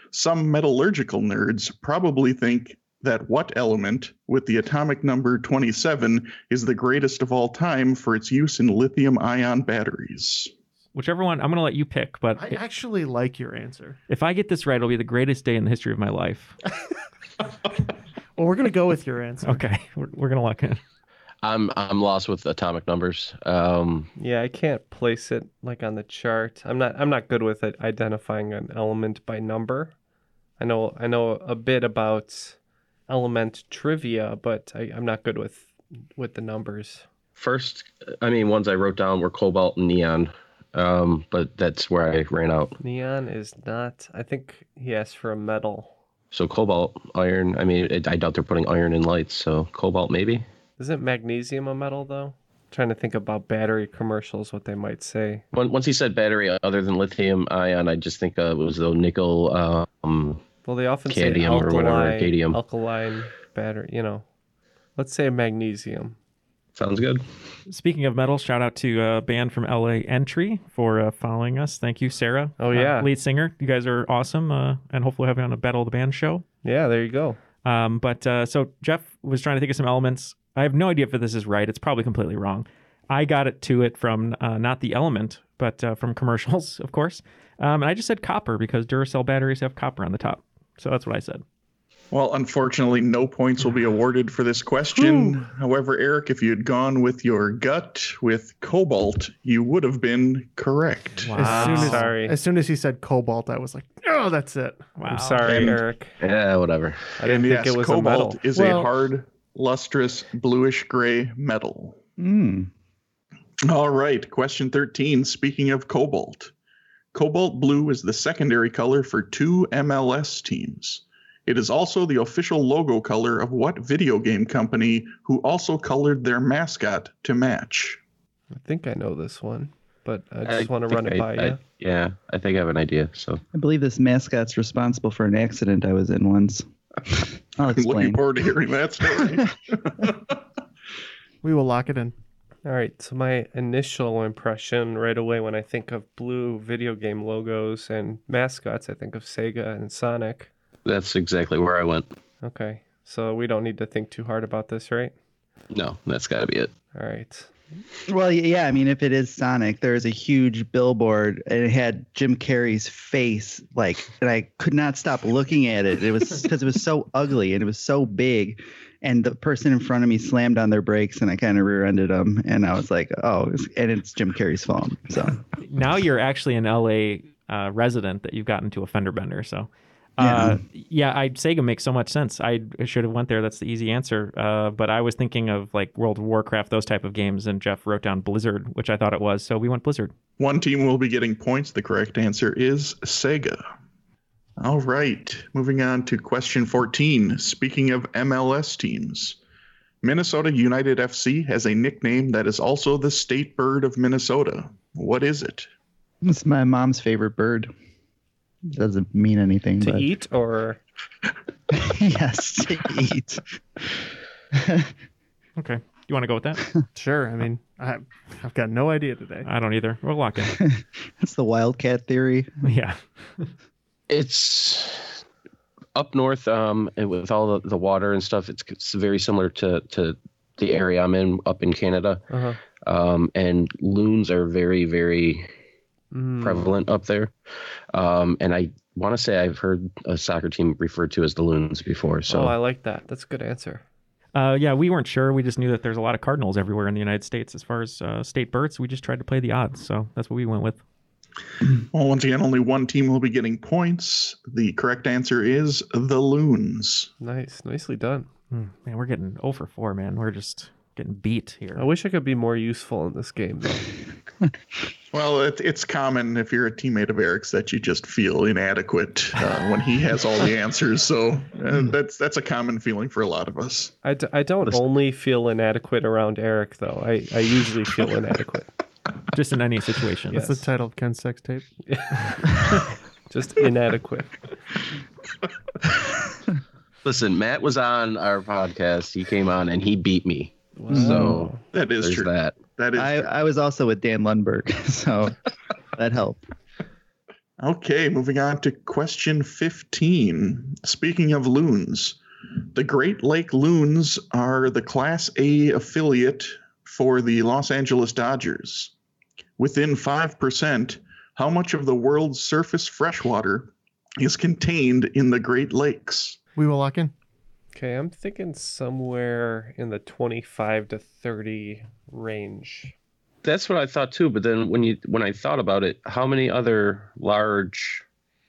Some metallurgical nerds probably think that what element with the atomic number 27 is the greatest of all time for its use in lithium ion batteries? Whichever one, I'm going to let you pick. But I actually like your answer. if I get this right, it'll be the greatest day in the history of my life. Well, we're gonna go with your answer. Okay, we're, we're going to lock in. I'm I'm lost with atomic numbers. Um, Yeah, I can't place it like on the chart. I'm not I'm not good with it identifying an element by number. I know I know a bit about element trivia, but I, I'm not good with with the numbers. first, I mean, ones I wrote down were cobalt and neon, um, but that's where I ran out. Neon is not. I think he asked for a metal. So cobalt, iron. I mean, it, I doubt they're putting iron in lights. So cobalt, maybe. Isn't magnesium a metal though? trying to think about battery commercials, what they might say. When, once he said battery other than lithium ion, I just think uh, it was the nickel. Um, Well, they often cadmium say alkaline, or whatever, cadmium. alkaline battery. You know, let's say magnesium. Sounds good. Speaking of metal, shout out to a band from LA Entry for uh, following us. Thank you, Sarah. Oh, uh, yeah. lead singer. You guys are awesome, uh, and hopefully we'll have you on a Battle of the Band show. Yeah, there you go. Um, but uh, so Jeff was trying to think of some elements. I have no idea if this is right. It's probably completely wrong. I got it to it from uh, not the element, but uh, from commercials, of course. Um, and I just said copper because Duracell batteries have copper on the top. So that's what I said. Well, unfortunately, no points will be awarded for this question. However, Eric, if you had gone with your gut with cobalt, you would have been correct. As soon as, sorry. As soon as he said cobalt, I was like, oh, that's it. I'm sorry, And- Eric. Yeah, whatever. I didn't and think yes, it was a cobalt metal. is Well- a hard, lustrous, bluish gray metal. Mm. All right, question 13. Speaking of cobalt, cobalt blue is the secondary color for two MLS teams. It is also the official logo color of what video game company who also colored their mascot to match? I think I know this one, but I just I want to think run it I- by I- you. Yeah, I think I have an idea. So I believe this mascot's responsible for an accident I was in once. I'll I'm looking forward to hearing that story. We will lock it in. All right, so my initial impression right away when I think of blue video game logos and mascots, I think of Sega and Sonic. that's exactly where I went. Okay, so we don't need to think too hard about this, right? No, that's got to be it. All right. Well, yeah, I mean, if it is Sonic, there is a huge billboard and it had Jim Carrey's face, like, and I could not stop looking at it. It was because it was so ugly and it was so big. And the person in front of me slammed on their brakes and I kind of rear ended them. And I was like, oh, and it's Jim Carrey's phone. So, now you're actually an LA uh, resident that you've gotten to a fender bender. So, uh, yeah, I Sega makes so much sense. I should have went there. That's the easy answer. Uh, but I was thinking of like World of Warcraft, those type of games, and Jeff wrote down Blizzard, which I thought it was. So we went Blizzard. One team will be getting points. The correct answer is Sega. All right, moving on to question 14. Speaking of MLS teams, Minnesota United FC has a nickname that is also the state bird of Minnesota. What is it? it's my mom's favorite bird. Doesn't mean anything. To but eat or yes, to eat. Okay, you want to go with that? Sure. I mean, I, I've got no idea today. I don't either. We'll lock in. That's the wildcat theory. yeah. It's up north, um, and with all the, the water and stuff. It's, it's very similar to to the area I'm in up in Canada. uh-huh. Um, and loons are very very Mm. prevalent up there. Um, and I want to say I've heard a soccer team referred to as the loons before. So oh, I like that. That's a good answer. Uh, yeah, we weren't sure. We just knew that there's a lot of cardinals everywhere in the United States as far as uh, state birds. We just tried to play the odds, so that's what we went with. Well, once again, only one team will be getting points. The correct answer is the Loons. Nice, nicely done. Hmm, man, we're getting 0 for 4, man. We're just getting beat here. I wish I could be more useful in this game. Though. Well, it, it's common if you're a teammate of Eric's that you just feel inadequate uh, when he has all the answers. So uh, that's that's a common feeling for a lot of us. I, d- I don't only feel inadequate around Eric though. I, I usually feel inadequate. Just in any situation. Yes. That's the title of Ken's sex tape. Just inadequate. listen, Matt was on our podcast. He came on and he beat me. So That is true. that. That is I, true. I was also with Dan Lundberg, so that helped. Okay, moving on to question 15. Speaking of loons, the Great Lake Loons are the Class A affiliate for the Los Angeles Dodgers. Within 5%, how much of the world's surface freshwater is contained in the Great Lakes? We will lock in. Okay, I'm thinking somewhere in the 25 to 30 range. That's what I thought too. But then when you when I thought about it, how many other large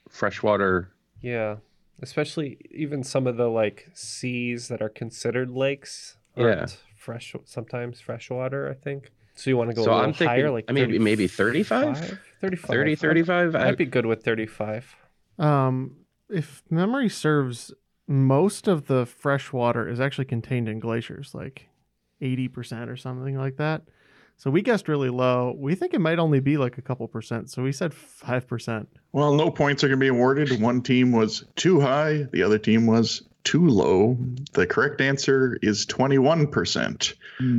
freshwater? Yeah, especially even some of the like seas that are considered lakes. Yeah. aren't fresh sometimes freshwater. I think. So you want to go So a I'm little thinking, higher, like I mean, maybe 35? 35, 30, I'd- I'd be good with 35. Um, if memory serves, most of the fresh water is actually contained in glaciers, like 80% or something like that. So we guessed really low. We think it might only be like a couple percent. So we said 5%. Well, no points are going to be awarded. One team was too high, the other team was too low. The correct answer is 21%.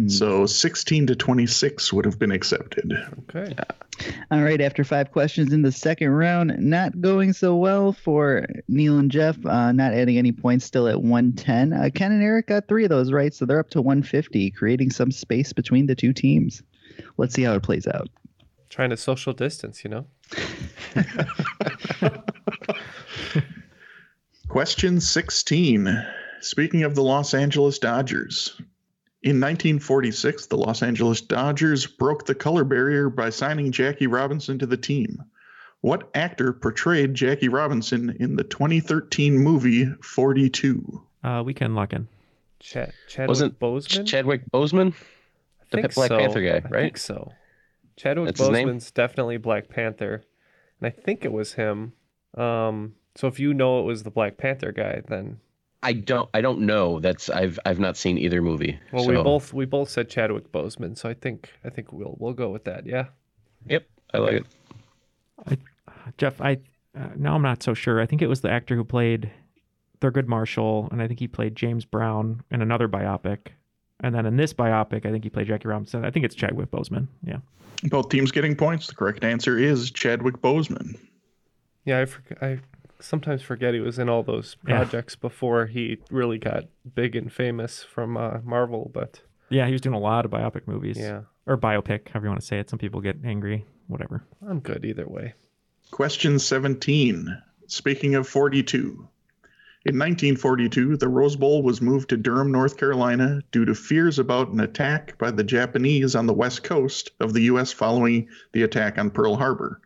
So 16 to 26 would have been accepted. Okay. All right, after five questions in the second round, not going so well for Neil and Jeff, uh, not adding any points, still at 110. Uh, Ken and Eric got three of those right, so they're up to 150, creating some space between the two teams. Let's see how it plays out. Trying to social distance, you know. Question 16. Speaking of the Los Angeles Dodgers, in 1946, the Los Angeles Dodgers broke the color barrier by signing Jackie Robinson to the team. What actor portrayed Jackie Robinson in the 2013 movie 42? Uh, we can lock in. Chad, Chadwick Wasn't Boseman? Chadwick Boseman? The think Black so. Panther guy, I right? think so. Chadwick That's? Boseman's definitely Black Panther, and I think it was him. Um, so if you know it was the Black Panther guy, then I don't. I don't know. That's I've I've not seen either movie. well, we both we both said Chadwick Boseman, so I think I think we'll we'll go with that. Yeah. Yep, I like it. I, Jeff, I uh, now I'm not so sure. I think it was the actor who played Thurgood Marshall, and I think he played James Brown in another biopic. And then in this biopic, I think he played Jackie Robinson. I think it's Chadwick Boseman. Yeah. Both teams getting points. The correct answer is Chadwick Boseman. Yeah, I forg I sometimes forget he was in all those Yeah. projects before he really got big and famous from uh, Marvel. But Yeah, he was doing a lot of biopic movies. Yeah. Or biopic, however you want to say it. Some people get angry. Whatever. I'm good either way. Question 17. Speaking of 42. In 1942, the Rose Bowl was moved to Durham, North Carolina due to fears about an attack by the Japanese on the west coast of the U.S. following the attack on Pearl Harbor.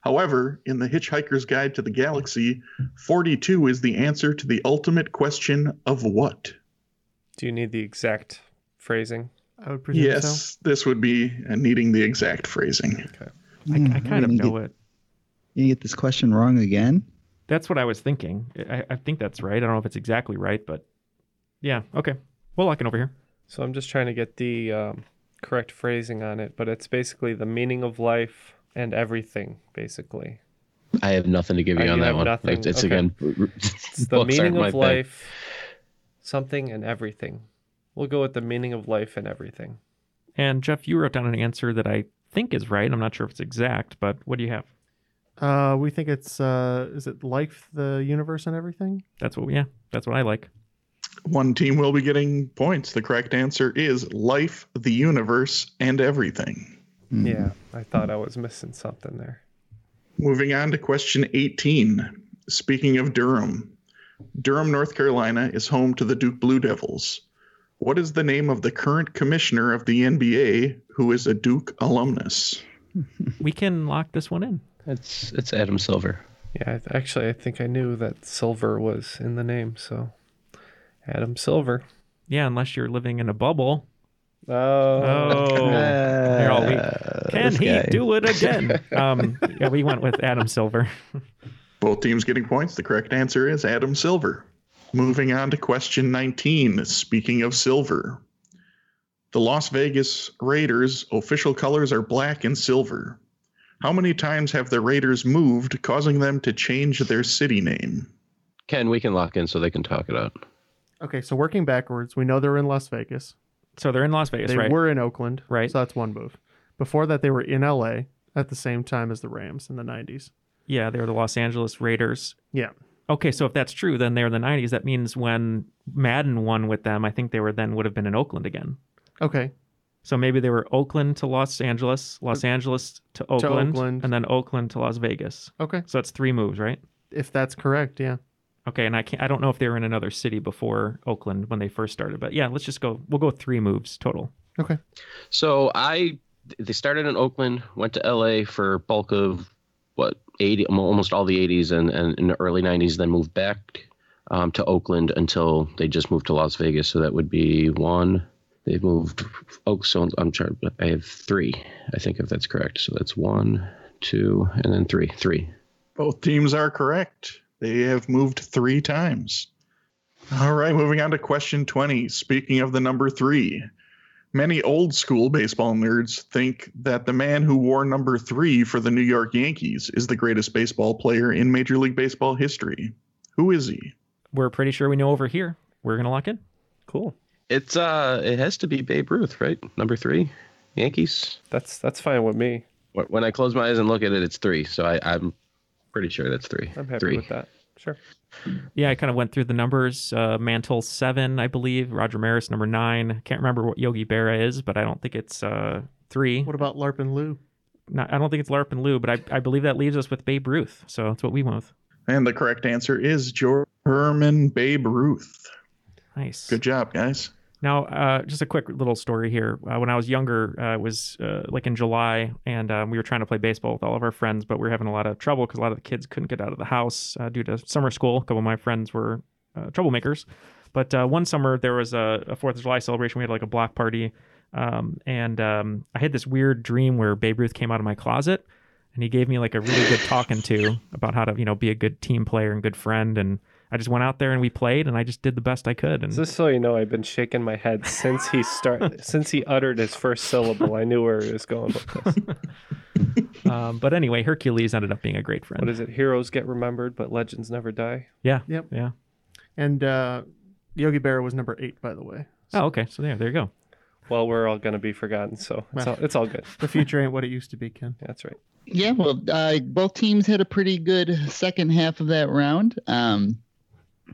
However, in The Hitchhiker's Guide to the Galaxy, 42 is the answer to the ultimate question of what? Do you need the exact phrasing? I would presume Yes, this would be uh, needing the exact phrasing. Okay. I, I kind of know it. You get this question wrong again? That's what I was thinking. I, I think that's right. I don't know if it's exactly right, but yeah. Okay. We'll lock it over here. So I'm just trying to get the um, correct phrasing on it, but it's basically the meaning of life and everything, basically. I have nothing to give you Uh, on you that one. nothing. It's, it's Okay. again. It's the meaning my of thing. life, something and everything. We'll go with the meaning of life and everything. And Jeff, you wrote down an answer that I think is right. I'm not sure if it's exact, but what do you have? Uh, we think it's uh, is it life, the universe, and everything? That's what. Yeah, that's what I like. One team will be getting points. The correct answer is life, the universe, and everything. Mm-hmm. Yeah, I thought I was missing something there. Moving on to question 18. Speaking of Durham, Durham, North Carolina is home to the Duke Blue Devils. What is the name of the current commissioner of the NBA who is a Duke alumnus? We can lock this one in. It's it's Adam Silver. Yeah, I th- actually, I think I knew that silver was in the name, so Adam Silver. Yeah, unless you're living in a bubble. Oh, Oh, Here all week. Can he guy. do it again? um, yeah, we went with Adam Silver. Both teams getting points. The correct answer is Adam Silver. Moving on to question 19. Speaking of silver, the Las Vegas Raiders' official colors are black and silver. How many times have the Raiders moved, causing them to change their city name? Ken, we can lock in so they can talk it out. Okay, so working backwards, we know they're in Las Vegas. So they're in Las Vegas, they right? were in Oakland, Right. So that's one move. Before that, they were in LA at the same time as the Rams in the '90s. Yeah, they were the Los Angeles Raiders. Yeah. Okay, so if that's true, then they're in the 90s. That means when Madden won with them, I think they were then would have been in Oakland again. Okay. So maybe they were Oakland to Los Angeles, Los uh, Angeles to Oakland, Oakland. and then Oakland to Las Vegas. Okay. So that's three moves, right? If that's correct, yeah. Okay, and I can't. I don't know if they were in another city before Oakland when they first started, but yeah, let's just go. We'll go three moves total. Okay. So I they started in Oakland, went to LA for bulk of what 80 almost all the 80s and, and in the early 90s then moved back um, to Oakland until they just moved to Las Vegas so that would be one they moved oh so I'm sorry I have three I think if that's correct so that's one two and then three three Both teams are correct. They have moved three times. All right, moving on to question 20. Speaking of the number three, many old school baseball nerds think that the man who wore number three for the New York Yankees is the greatest baseball player in Major League Baseball history. Who is he? We're pretty sure we know over here. We're gonna lock in. Cool. it's uh it has to be Babe Ruth right number three Yankees That's that's fine with me. When I close my eyes and look at it it's three so I, I'm pretty sure that's three I'm happy three with that. Sure. Yeah, I kind of went through the numbers. Uh, Mantle seven, I believe. Roger Maris number nine. Can't remember what Yogi Berra is, but I don't think it's uh, three. What about Larpin Lou? Not, I don't think it's Larp and Lou, but I, I believe that leaves us with Babe Ruth. So that's what we went with. And the correct answer is German Babe Ruth. Nice. Good job, guys. Now, uh, just a quick little story here. Uh, when I was younger, uh, it was uh, like in July, and um, we were trying to play baseball with all of our friends, but we were having a lot of trouble because a lot of the kids couldn't get out of the house uh, due to summer school. A couple of my friends were uh, troublemakers. But one summer, there was a, a Fourth of July celebration. We had like a block party, um, and um, I had this weird dream where Babe Ruth came out of my closet, and he gave me like a really good talking to about how to, you know, be a good team player and good friend. And I just went out there and we played, and I just did the best I could. And Just so you know, I've been shaking my head since he start since he uttered his first syllable. I knew where he was going with this. um, but anyway, Hercules ended up being a great friend. What is it? Heroes get remembered, but legends never die. Yeah. Yep. Yeah. And uh, Yogi Berra was number eight, by the way. Oh, okay. So there, there you go. Well, we're all gonna be forgotten, so it's Well, all it's all good. The future ain't what it used to be, Ken. That's right. Yeah, well, uh, both teams had a pretty good second half of that round. Um,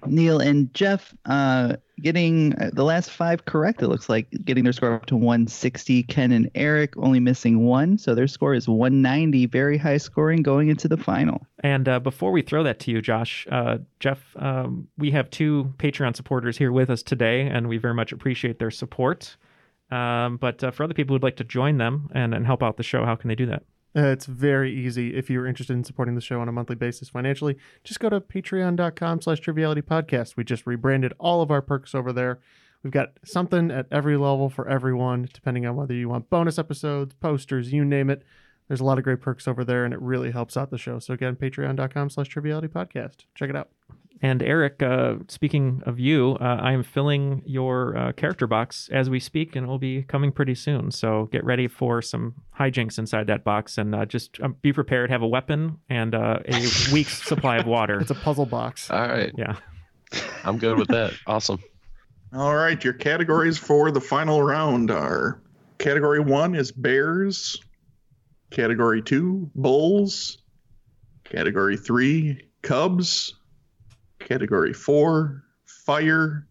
Neil and Jeff uh, getting uh, the last five correct, it looks like, getting their score up to 160. Ken and Eric only missing one, so their score is 190. Very high scoring going into the final. And uh, before we throw that to you, Josh, uh, Jeff, um, we have two Patreon supporters here with us today, and we very much appreciate their support. Um, but uh, for other people who'd like to join them and, and help out the show, how can they do that? Uh, it's very easy if you're interested in supporting the show on a monthly basis financially. Just go to patreon.com slash triviality podcast. We just rebranded all of our perks over there. We've got something at every level for everyone, depending on whether you want bonus episodes, posters, you name it. There's a lot of great perks over there, and it really helps out the show. So again, patreon.com slash triviality podcast. Check it out. And Eric, uh, speaking of you, uh, I am filling your uh, character box as we speak, and it will be coming pretty soon. So get ready for some hijinks inside that box, and uh, just um, be prepared. Have a weapon and uh, a week's supply of water. It's a puzzle box. All right. Yeah. I'm good with that. Awesome. All right, your categories for the final round are category one is bears, category two, bulls, category three, cubs, category four, fire,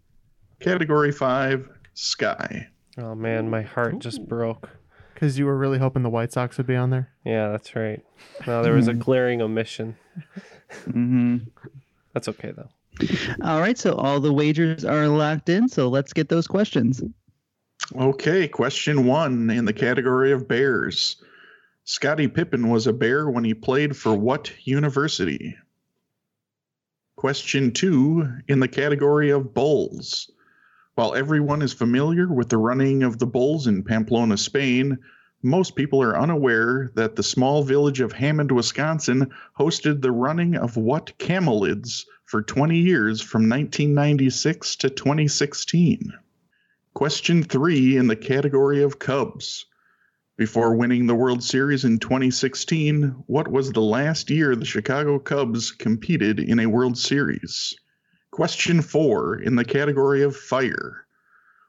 category five, sky. Oh man, my heart just broke. Because you were really hoping the White Sox would be on there. Yeah, that's right. No, there was a glaring omission. Mm-hmm. That's okay though. All right, so all the wagers are locked in, so let's get those questions. Okay, question one in the category of bears. Scottie Pippen was a bear when he played for what university? Question two in the category of bulls. While everyone is familiar with the running of the bulls in Pamplona, Spain, most people are unaware that the small village of Hammond, Wisconsin hosted the running of what camelids for 20 years from 1996 to 2016. Question three in the category of Cubs. Before winning the World Series in 2016, what was the last year the Chicago Cubs competed in a World Series? Question four in the category of fire.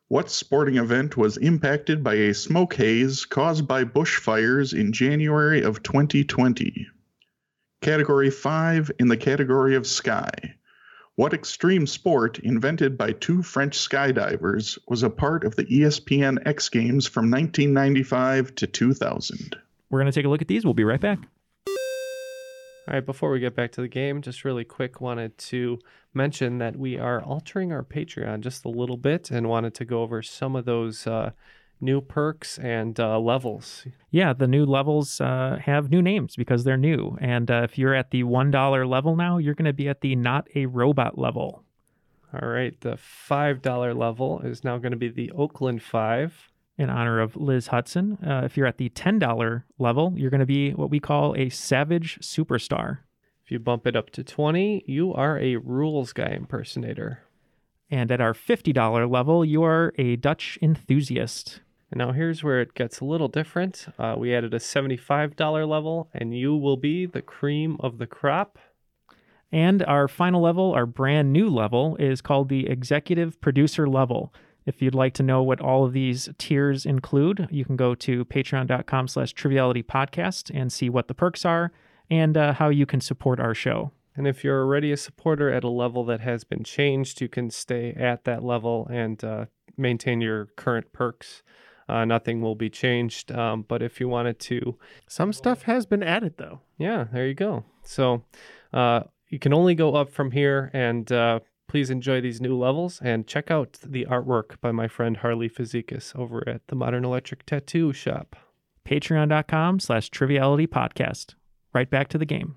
What sporting event was impacted by a smoke haze caused by bushfires in January of 2020? Category 5 in the category of sky. What extreme sport invented by two French skydivers was a part of the ESPN X Games from 1995 to 2000? We're going to take a look at these. We'll be right back. All right, before we get back to the game, just really quick wanted to mention that we are altering our Patreon just a little bit and wanted to go over some of those uh, new perks and uh, levels. Yeah, the new levels uh, have new names because they're new. And uh, if you're at the $1 level now, you're going to be at the not a robot level. All right, the $5 level is now going to be the Oakland 5. In honor of Liz Hudson. Uh, if you're at the $10 level, you're going to be what we call a Savage Superstar. If you bump it up to 20, you are a rules guy impersonator. And at our $50 level, you are a Dutch enthusiast. And now here's where it gets a little different. Uh, we added a $75 level, and you will be the cream of the crop. And our final level, our brand new level, is called the Executive Producer level. If you'd like to know what all of these tiers include, you can go to patreon.com slash triviality podcast and see what the perks are and uh, how you can support our show. And if you're already a supporter at a level that has been changed, you can stay at that level and uh, maintain your current perks. Uh, nothing will be changed. Um, but if you wanted to, Some stuff has been added, though. yeah, there you go. So uh, you can only go up from here. And uh, please enjoy these new levels and check out the artwork by my friend Harley Physicus over at the Modern Electric Tattoo Shop. Patreon.com slash Triviality Podcast. Right back to the game.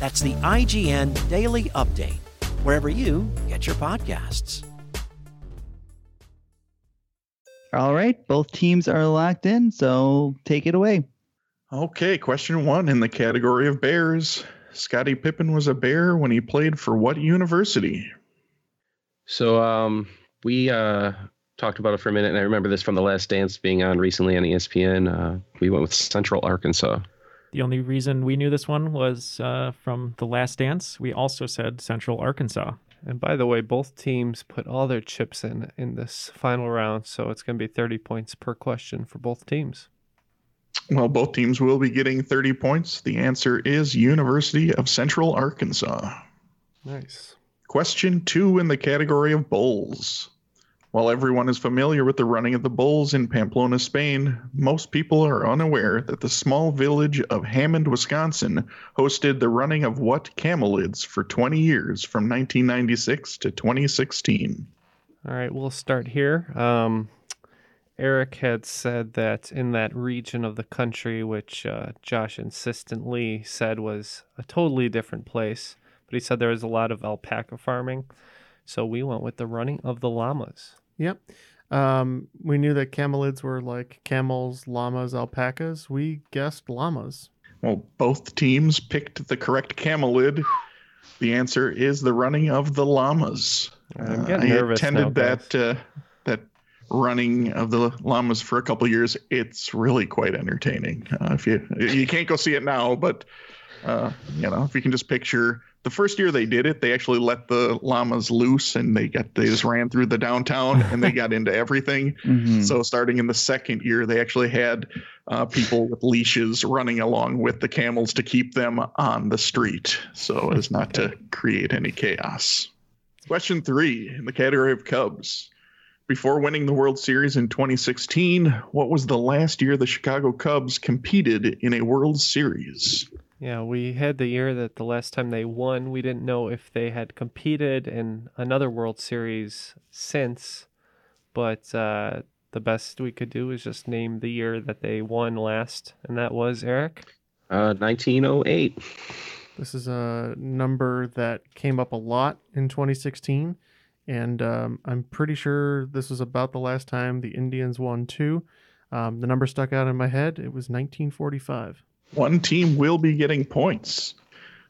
That's the IGN Daily Update, wherever you get your podcasts. All right, both teams are locked in, so take it away. Okay, question one in the category of bears. Scottie Pippen was a bear when he played for what university? So um, we uh, talked about it for a minute, and I remember this from the Last Dance being on recently on ESPN. Uh, we went with Central Arkansas. The only reason we knew this one was uh, from The Last Dance. We also said Central Arkansas. And by the way, both teams put all their chips in in this final round, so it's going to be 30 points per question for both teams. Well, both teams will be getting 30 points. The answer is University of Central Arkansas. Nice. Question two in the category of bowls. While everyone is familiar with the running of the bulls in Pamplona, Spain, most people are unaware that the small village of Hammond, Wisconsin hosted the running of what camelids for 20 years from 1996 to 2016. All right, we'll start here. Um, Eric had said that in that region of the country, which uh, Josh insistently said was a totally different place, but he said there was a lot of alpaca farming. So we went with the running of the llamas. Yep. Um, we knew that camelids were like camels, llamas, alpacas. We guessed llamas. Well, both teams picked the correct camelid. The answer is the running of the llamas. I'm getting I nervous attended now, that uh, that running of the llamas for a couple years. It's really quite entertaining. Uh, if you you can't go see it now, but uh, you know if you can just picture the first year they did it, they actually let the llamas loose and they got they just ran through the downtown and they got into everything. Mhm. So starting in the second year, they actually had uh, people with leashes running along with the camels to keep them on the street, so as not to create any chaos. Question three in the category of Cubs. Before winning the World Series in 2016, what was the last year the Chicago Cubs competed in a World Series? Yeah, we had the year that the last time they won, we didn't know if they had competed in another World Series since, but uh, the best we could do is just name the year that they won last, and that was Eric. Uh, 1908. This is a number that came up a lot in 2016, and um, I'm pretty sure this was about the last time the Indians won too. Um, the number stuck out in my head. It was 1945. One team will be getting points.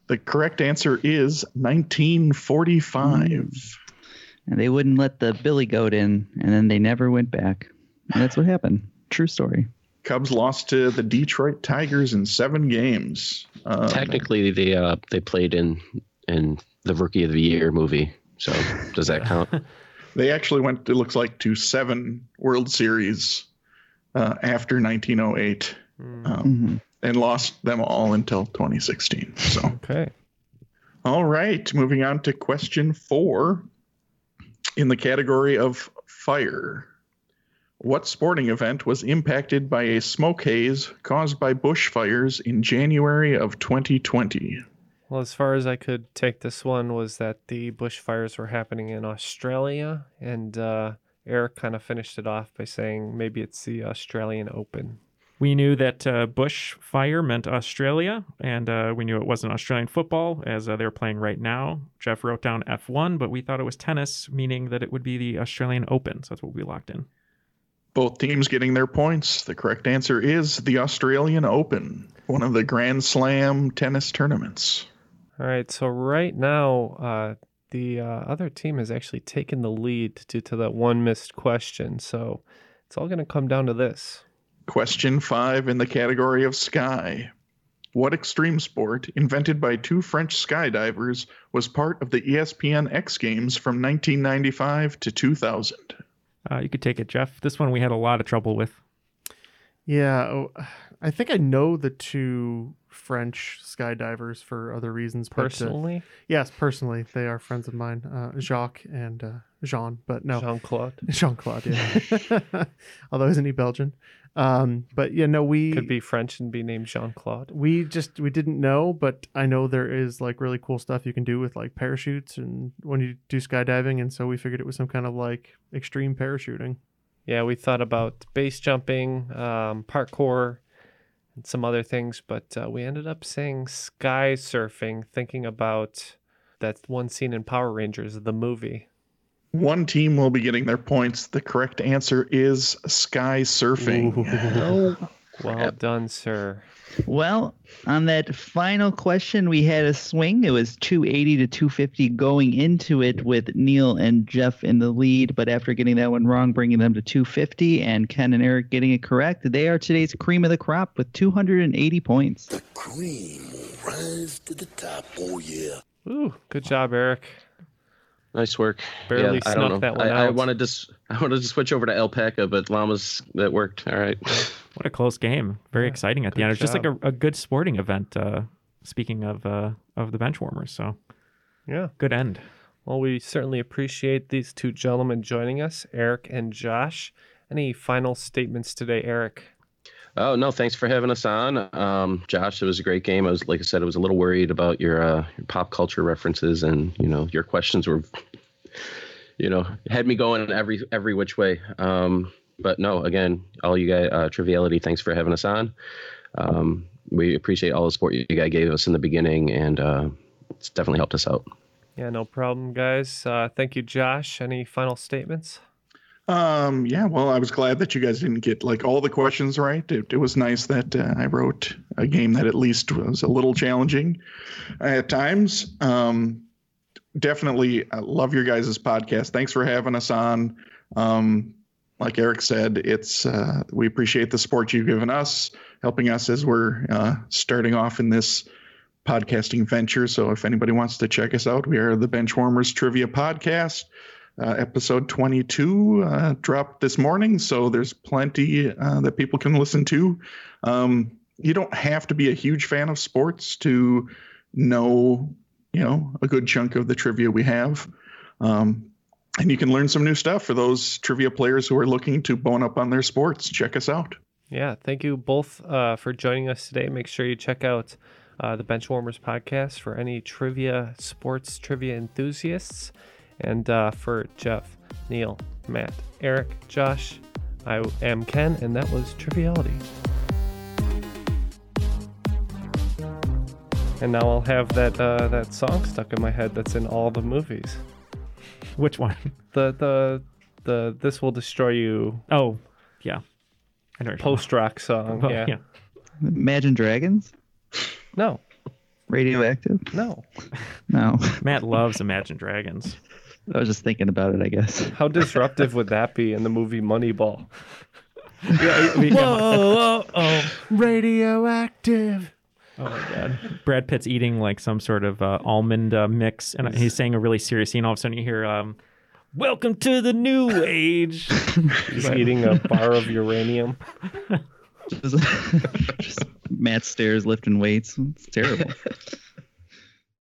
The correct answer is 1945. And they wouldn't let the billy goat in, and then they never went back. And that's what happened. True story. Cubs lost to the Detroit Tigers in seven games. Um, Technically, they uh, they played in in the Rookie of the Year movie. So does that count? they actually went, it looks like, to seven World Series uh, after 1908 um, and lost them all until 2016. So, okay. All right, moving on to question four in the category of fire. What sporting event was impacted by a smoke haze caused by bushfires in January of 2020? Well, as far as I could take this one was that the bushfires were happening in Australia, and uh, Eric kind of finished it off by saying maybe it's the Australian Open. We knew that uh, bush fire meant Australia, and uh, we knew it wasn't Australian football as uh, they're playing right now. Jeff wrote down F1, but we thought it was tennis, meaning that it would be the Australian Open. So that's what we locked in. Both teams getting their points. The correct answer is the Australian Open, one of the Grand Slam tennis tournaments. All right, so right now, uh, the uh, other team has actually taken the lead due to that one missed question. So it's all going to come down to this. Question five in the category of sky. What extreme sport, invented by two French skydivers, was part of the ESPN X Games from 1995 to 2000? Uh, you could take it, Jeff. This one we had a lot of trouble with. Yeah, oh, I think I know the two French skydivers for other reasons. but, uh, Personally? yes, personally, they are friends of mine, uh, Jacques and uh, Jean. But no, Jean Claude. Jean Claude. Yeah. Although isn't he Belgian? Um, but yeah, no, we Could be French and be named Jean Claude. we just we didn't know, but I know there is like really cool stuff you can do with like parachutes and when you do skydiving, and so we figured it was some kind of like extreme parachuting. Yeah, we thought about base jumping, um, parkour, and some other things, but uh, we ended up saying sky surfing, thinking about that one scene in Power Rangers, the movie. One team will be getting their points. The correct answer is sky surfing. Oh, well done, sir. Well, on that final question, we had a swing. It was 280 to 250 going into it with Neil and Jeff in the lead. But after getting that one wrong, bringing them to 250, and Ken and Eric getting it correct, they are today's cream of the crop with 280 points. The cream will rise to the top. Oh, yeah. Ooh, good job, Eric. Nice work. Barely yeah, I don't snuck know. that one I, I wanted to s- I wanted to switch over to alpaca, but llamas that worked. All right. What a close game. Very exciting at the good end. It's just like a, a good sporting event. Uh, speaking of uh, of the bench warmers, so Yeah. good end. Well, we certainly appreciate these two gentlemen joining us, Eric and Josh. Any final statements today, Eric? Oh no, thanks for having us on, um, Josh. It was a great game. I was, like I said, I was a little worried about your, uh, your pop culture references, and you know, your questions were, you know, had me going every every which way. Um, but no, again, all you guys, uh, triviality. Thanks for having us on. Um, we appreciate all the support you guys gave us in the beginning, and uh, it's definitely helped us out. Yeah, no problem, guys. Uh, thank you, Josh. Any final statements? Um, yeah, well, I was glad that you guys didn't get like all the questions right. It, it was nice that uh, I wrote a game that at least was a little challenging at times. Um, definitely I love your guys' podcast. Thanks for having us on. Um, like Eric said, it's uh, we appreciate the support you've given us, helping us as we're uh, starting off in this podcasting venture. So if anybody wants to check us out, we are the Benchwarmers Trivia Podcast. Uh, episode 22 uh, dropped this morning, so there's plenty uh, that people can listen to. Um, you don't have to be a huge fan of sports to know, you know, a good chunk of the trivia we have. Um, and you can learn some new stuff for those trivia players who are looking to bone up on their sports. Check us out. Yeah, thank you both uh, for joining us today. Make sure you check out uh, the Benchwarmers podcast for any trivia, sports trivia enthusiasts. And uh, for Jeff, Neil, Matt, Eric, Josh, I am Ken, and that was Triviality. And now I'll have that uh, that song stuck in my head that's in all the movies. Which one? The the the This Will Destroy You. Oh, yeah. I know. Post rock song. Oh, yeah. yeah. Imagine Dragons? No. Radioactive? No. No. Matt loves Imagine Dragons. I was just thinking about it, I guess. How disruptive would that be in the movie Moneyball? Yeah, we- Whoa, oh, radioactive. Oh my god. Brad Pitt's eating like some sort of uh, almond uh, mix, and he's saying a really serious scene. All of a sudden, you hear um, Welcome to the new age. He's eating a bar of uranium. Just, just Matt stairs lifting weights. It's terrible.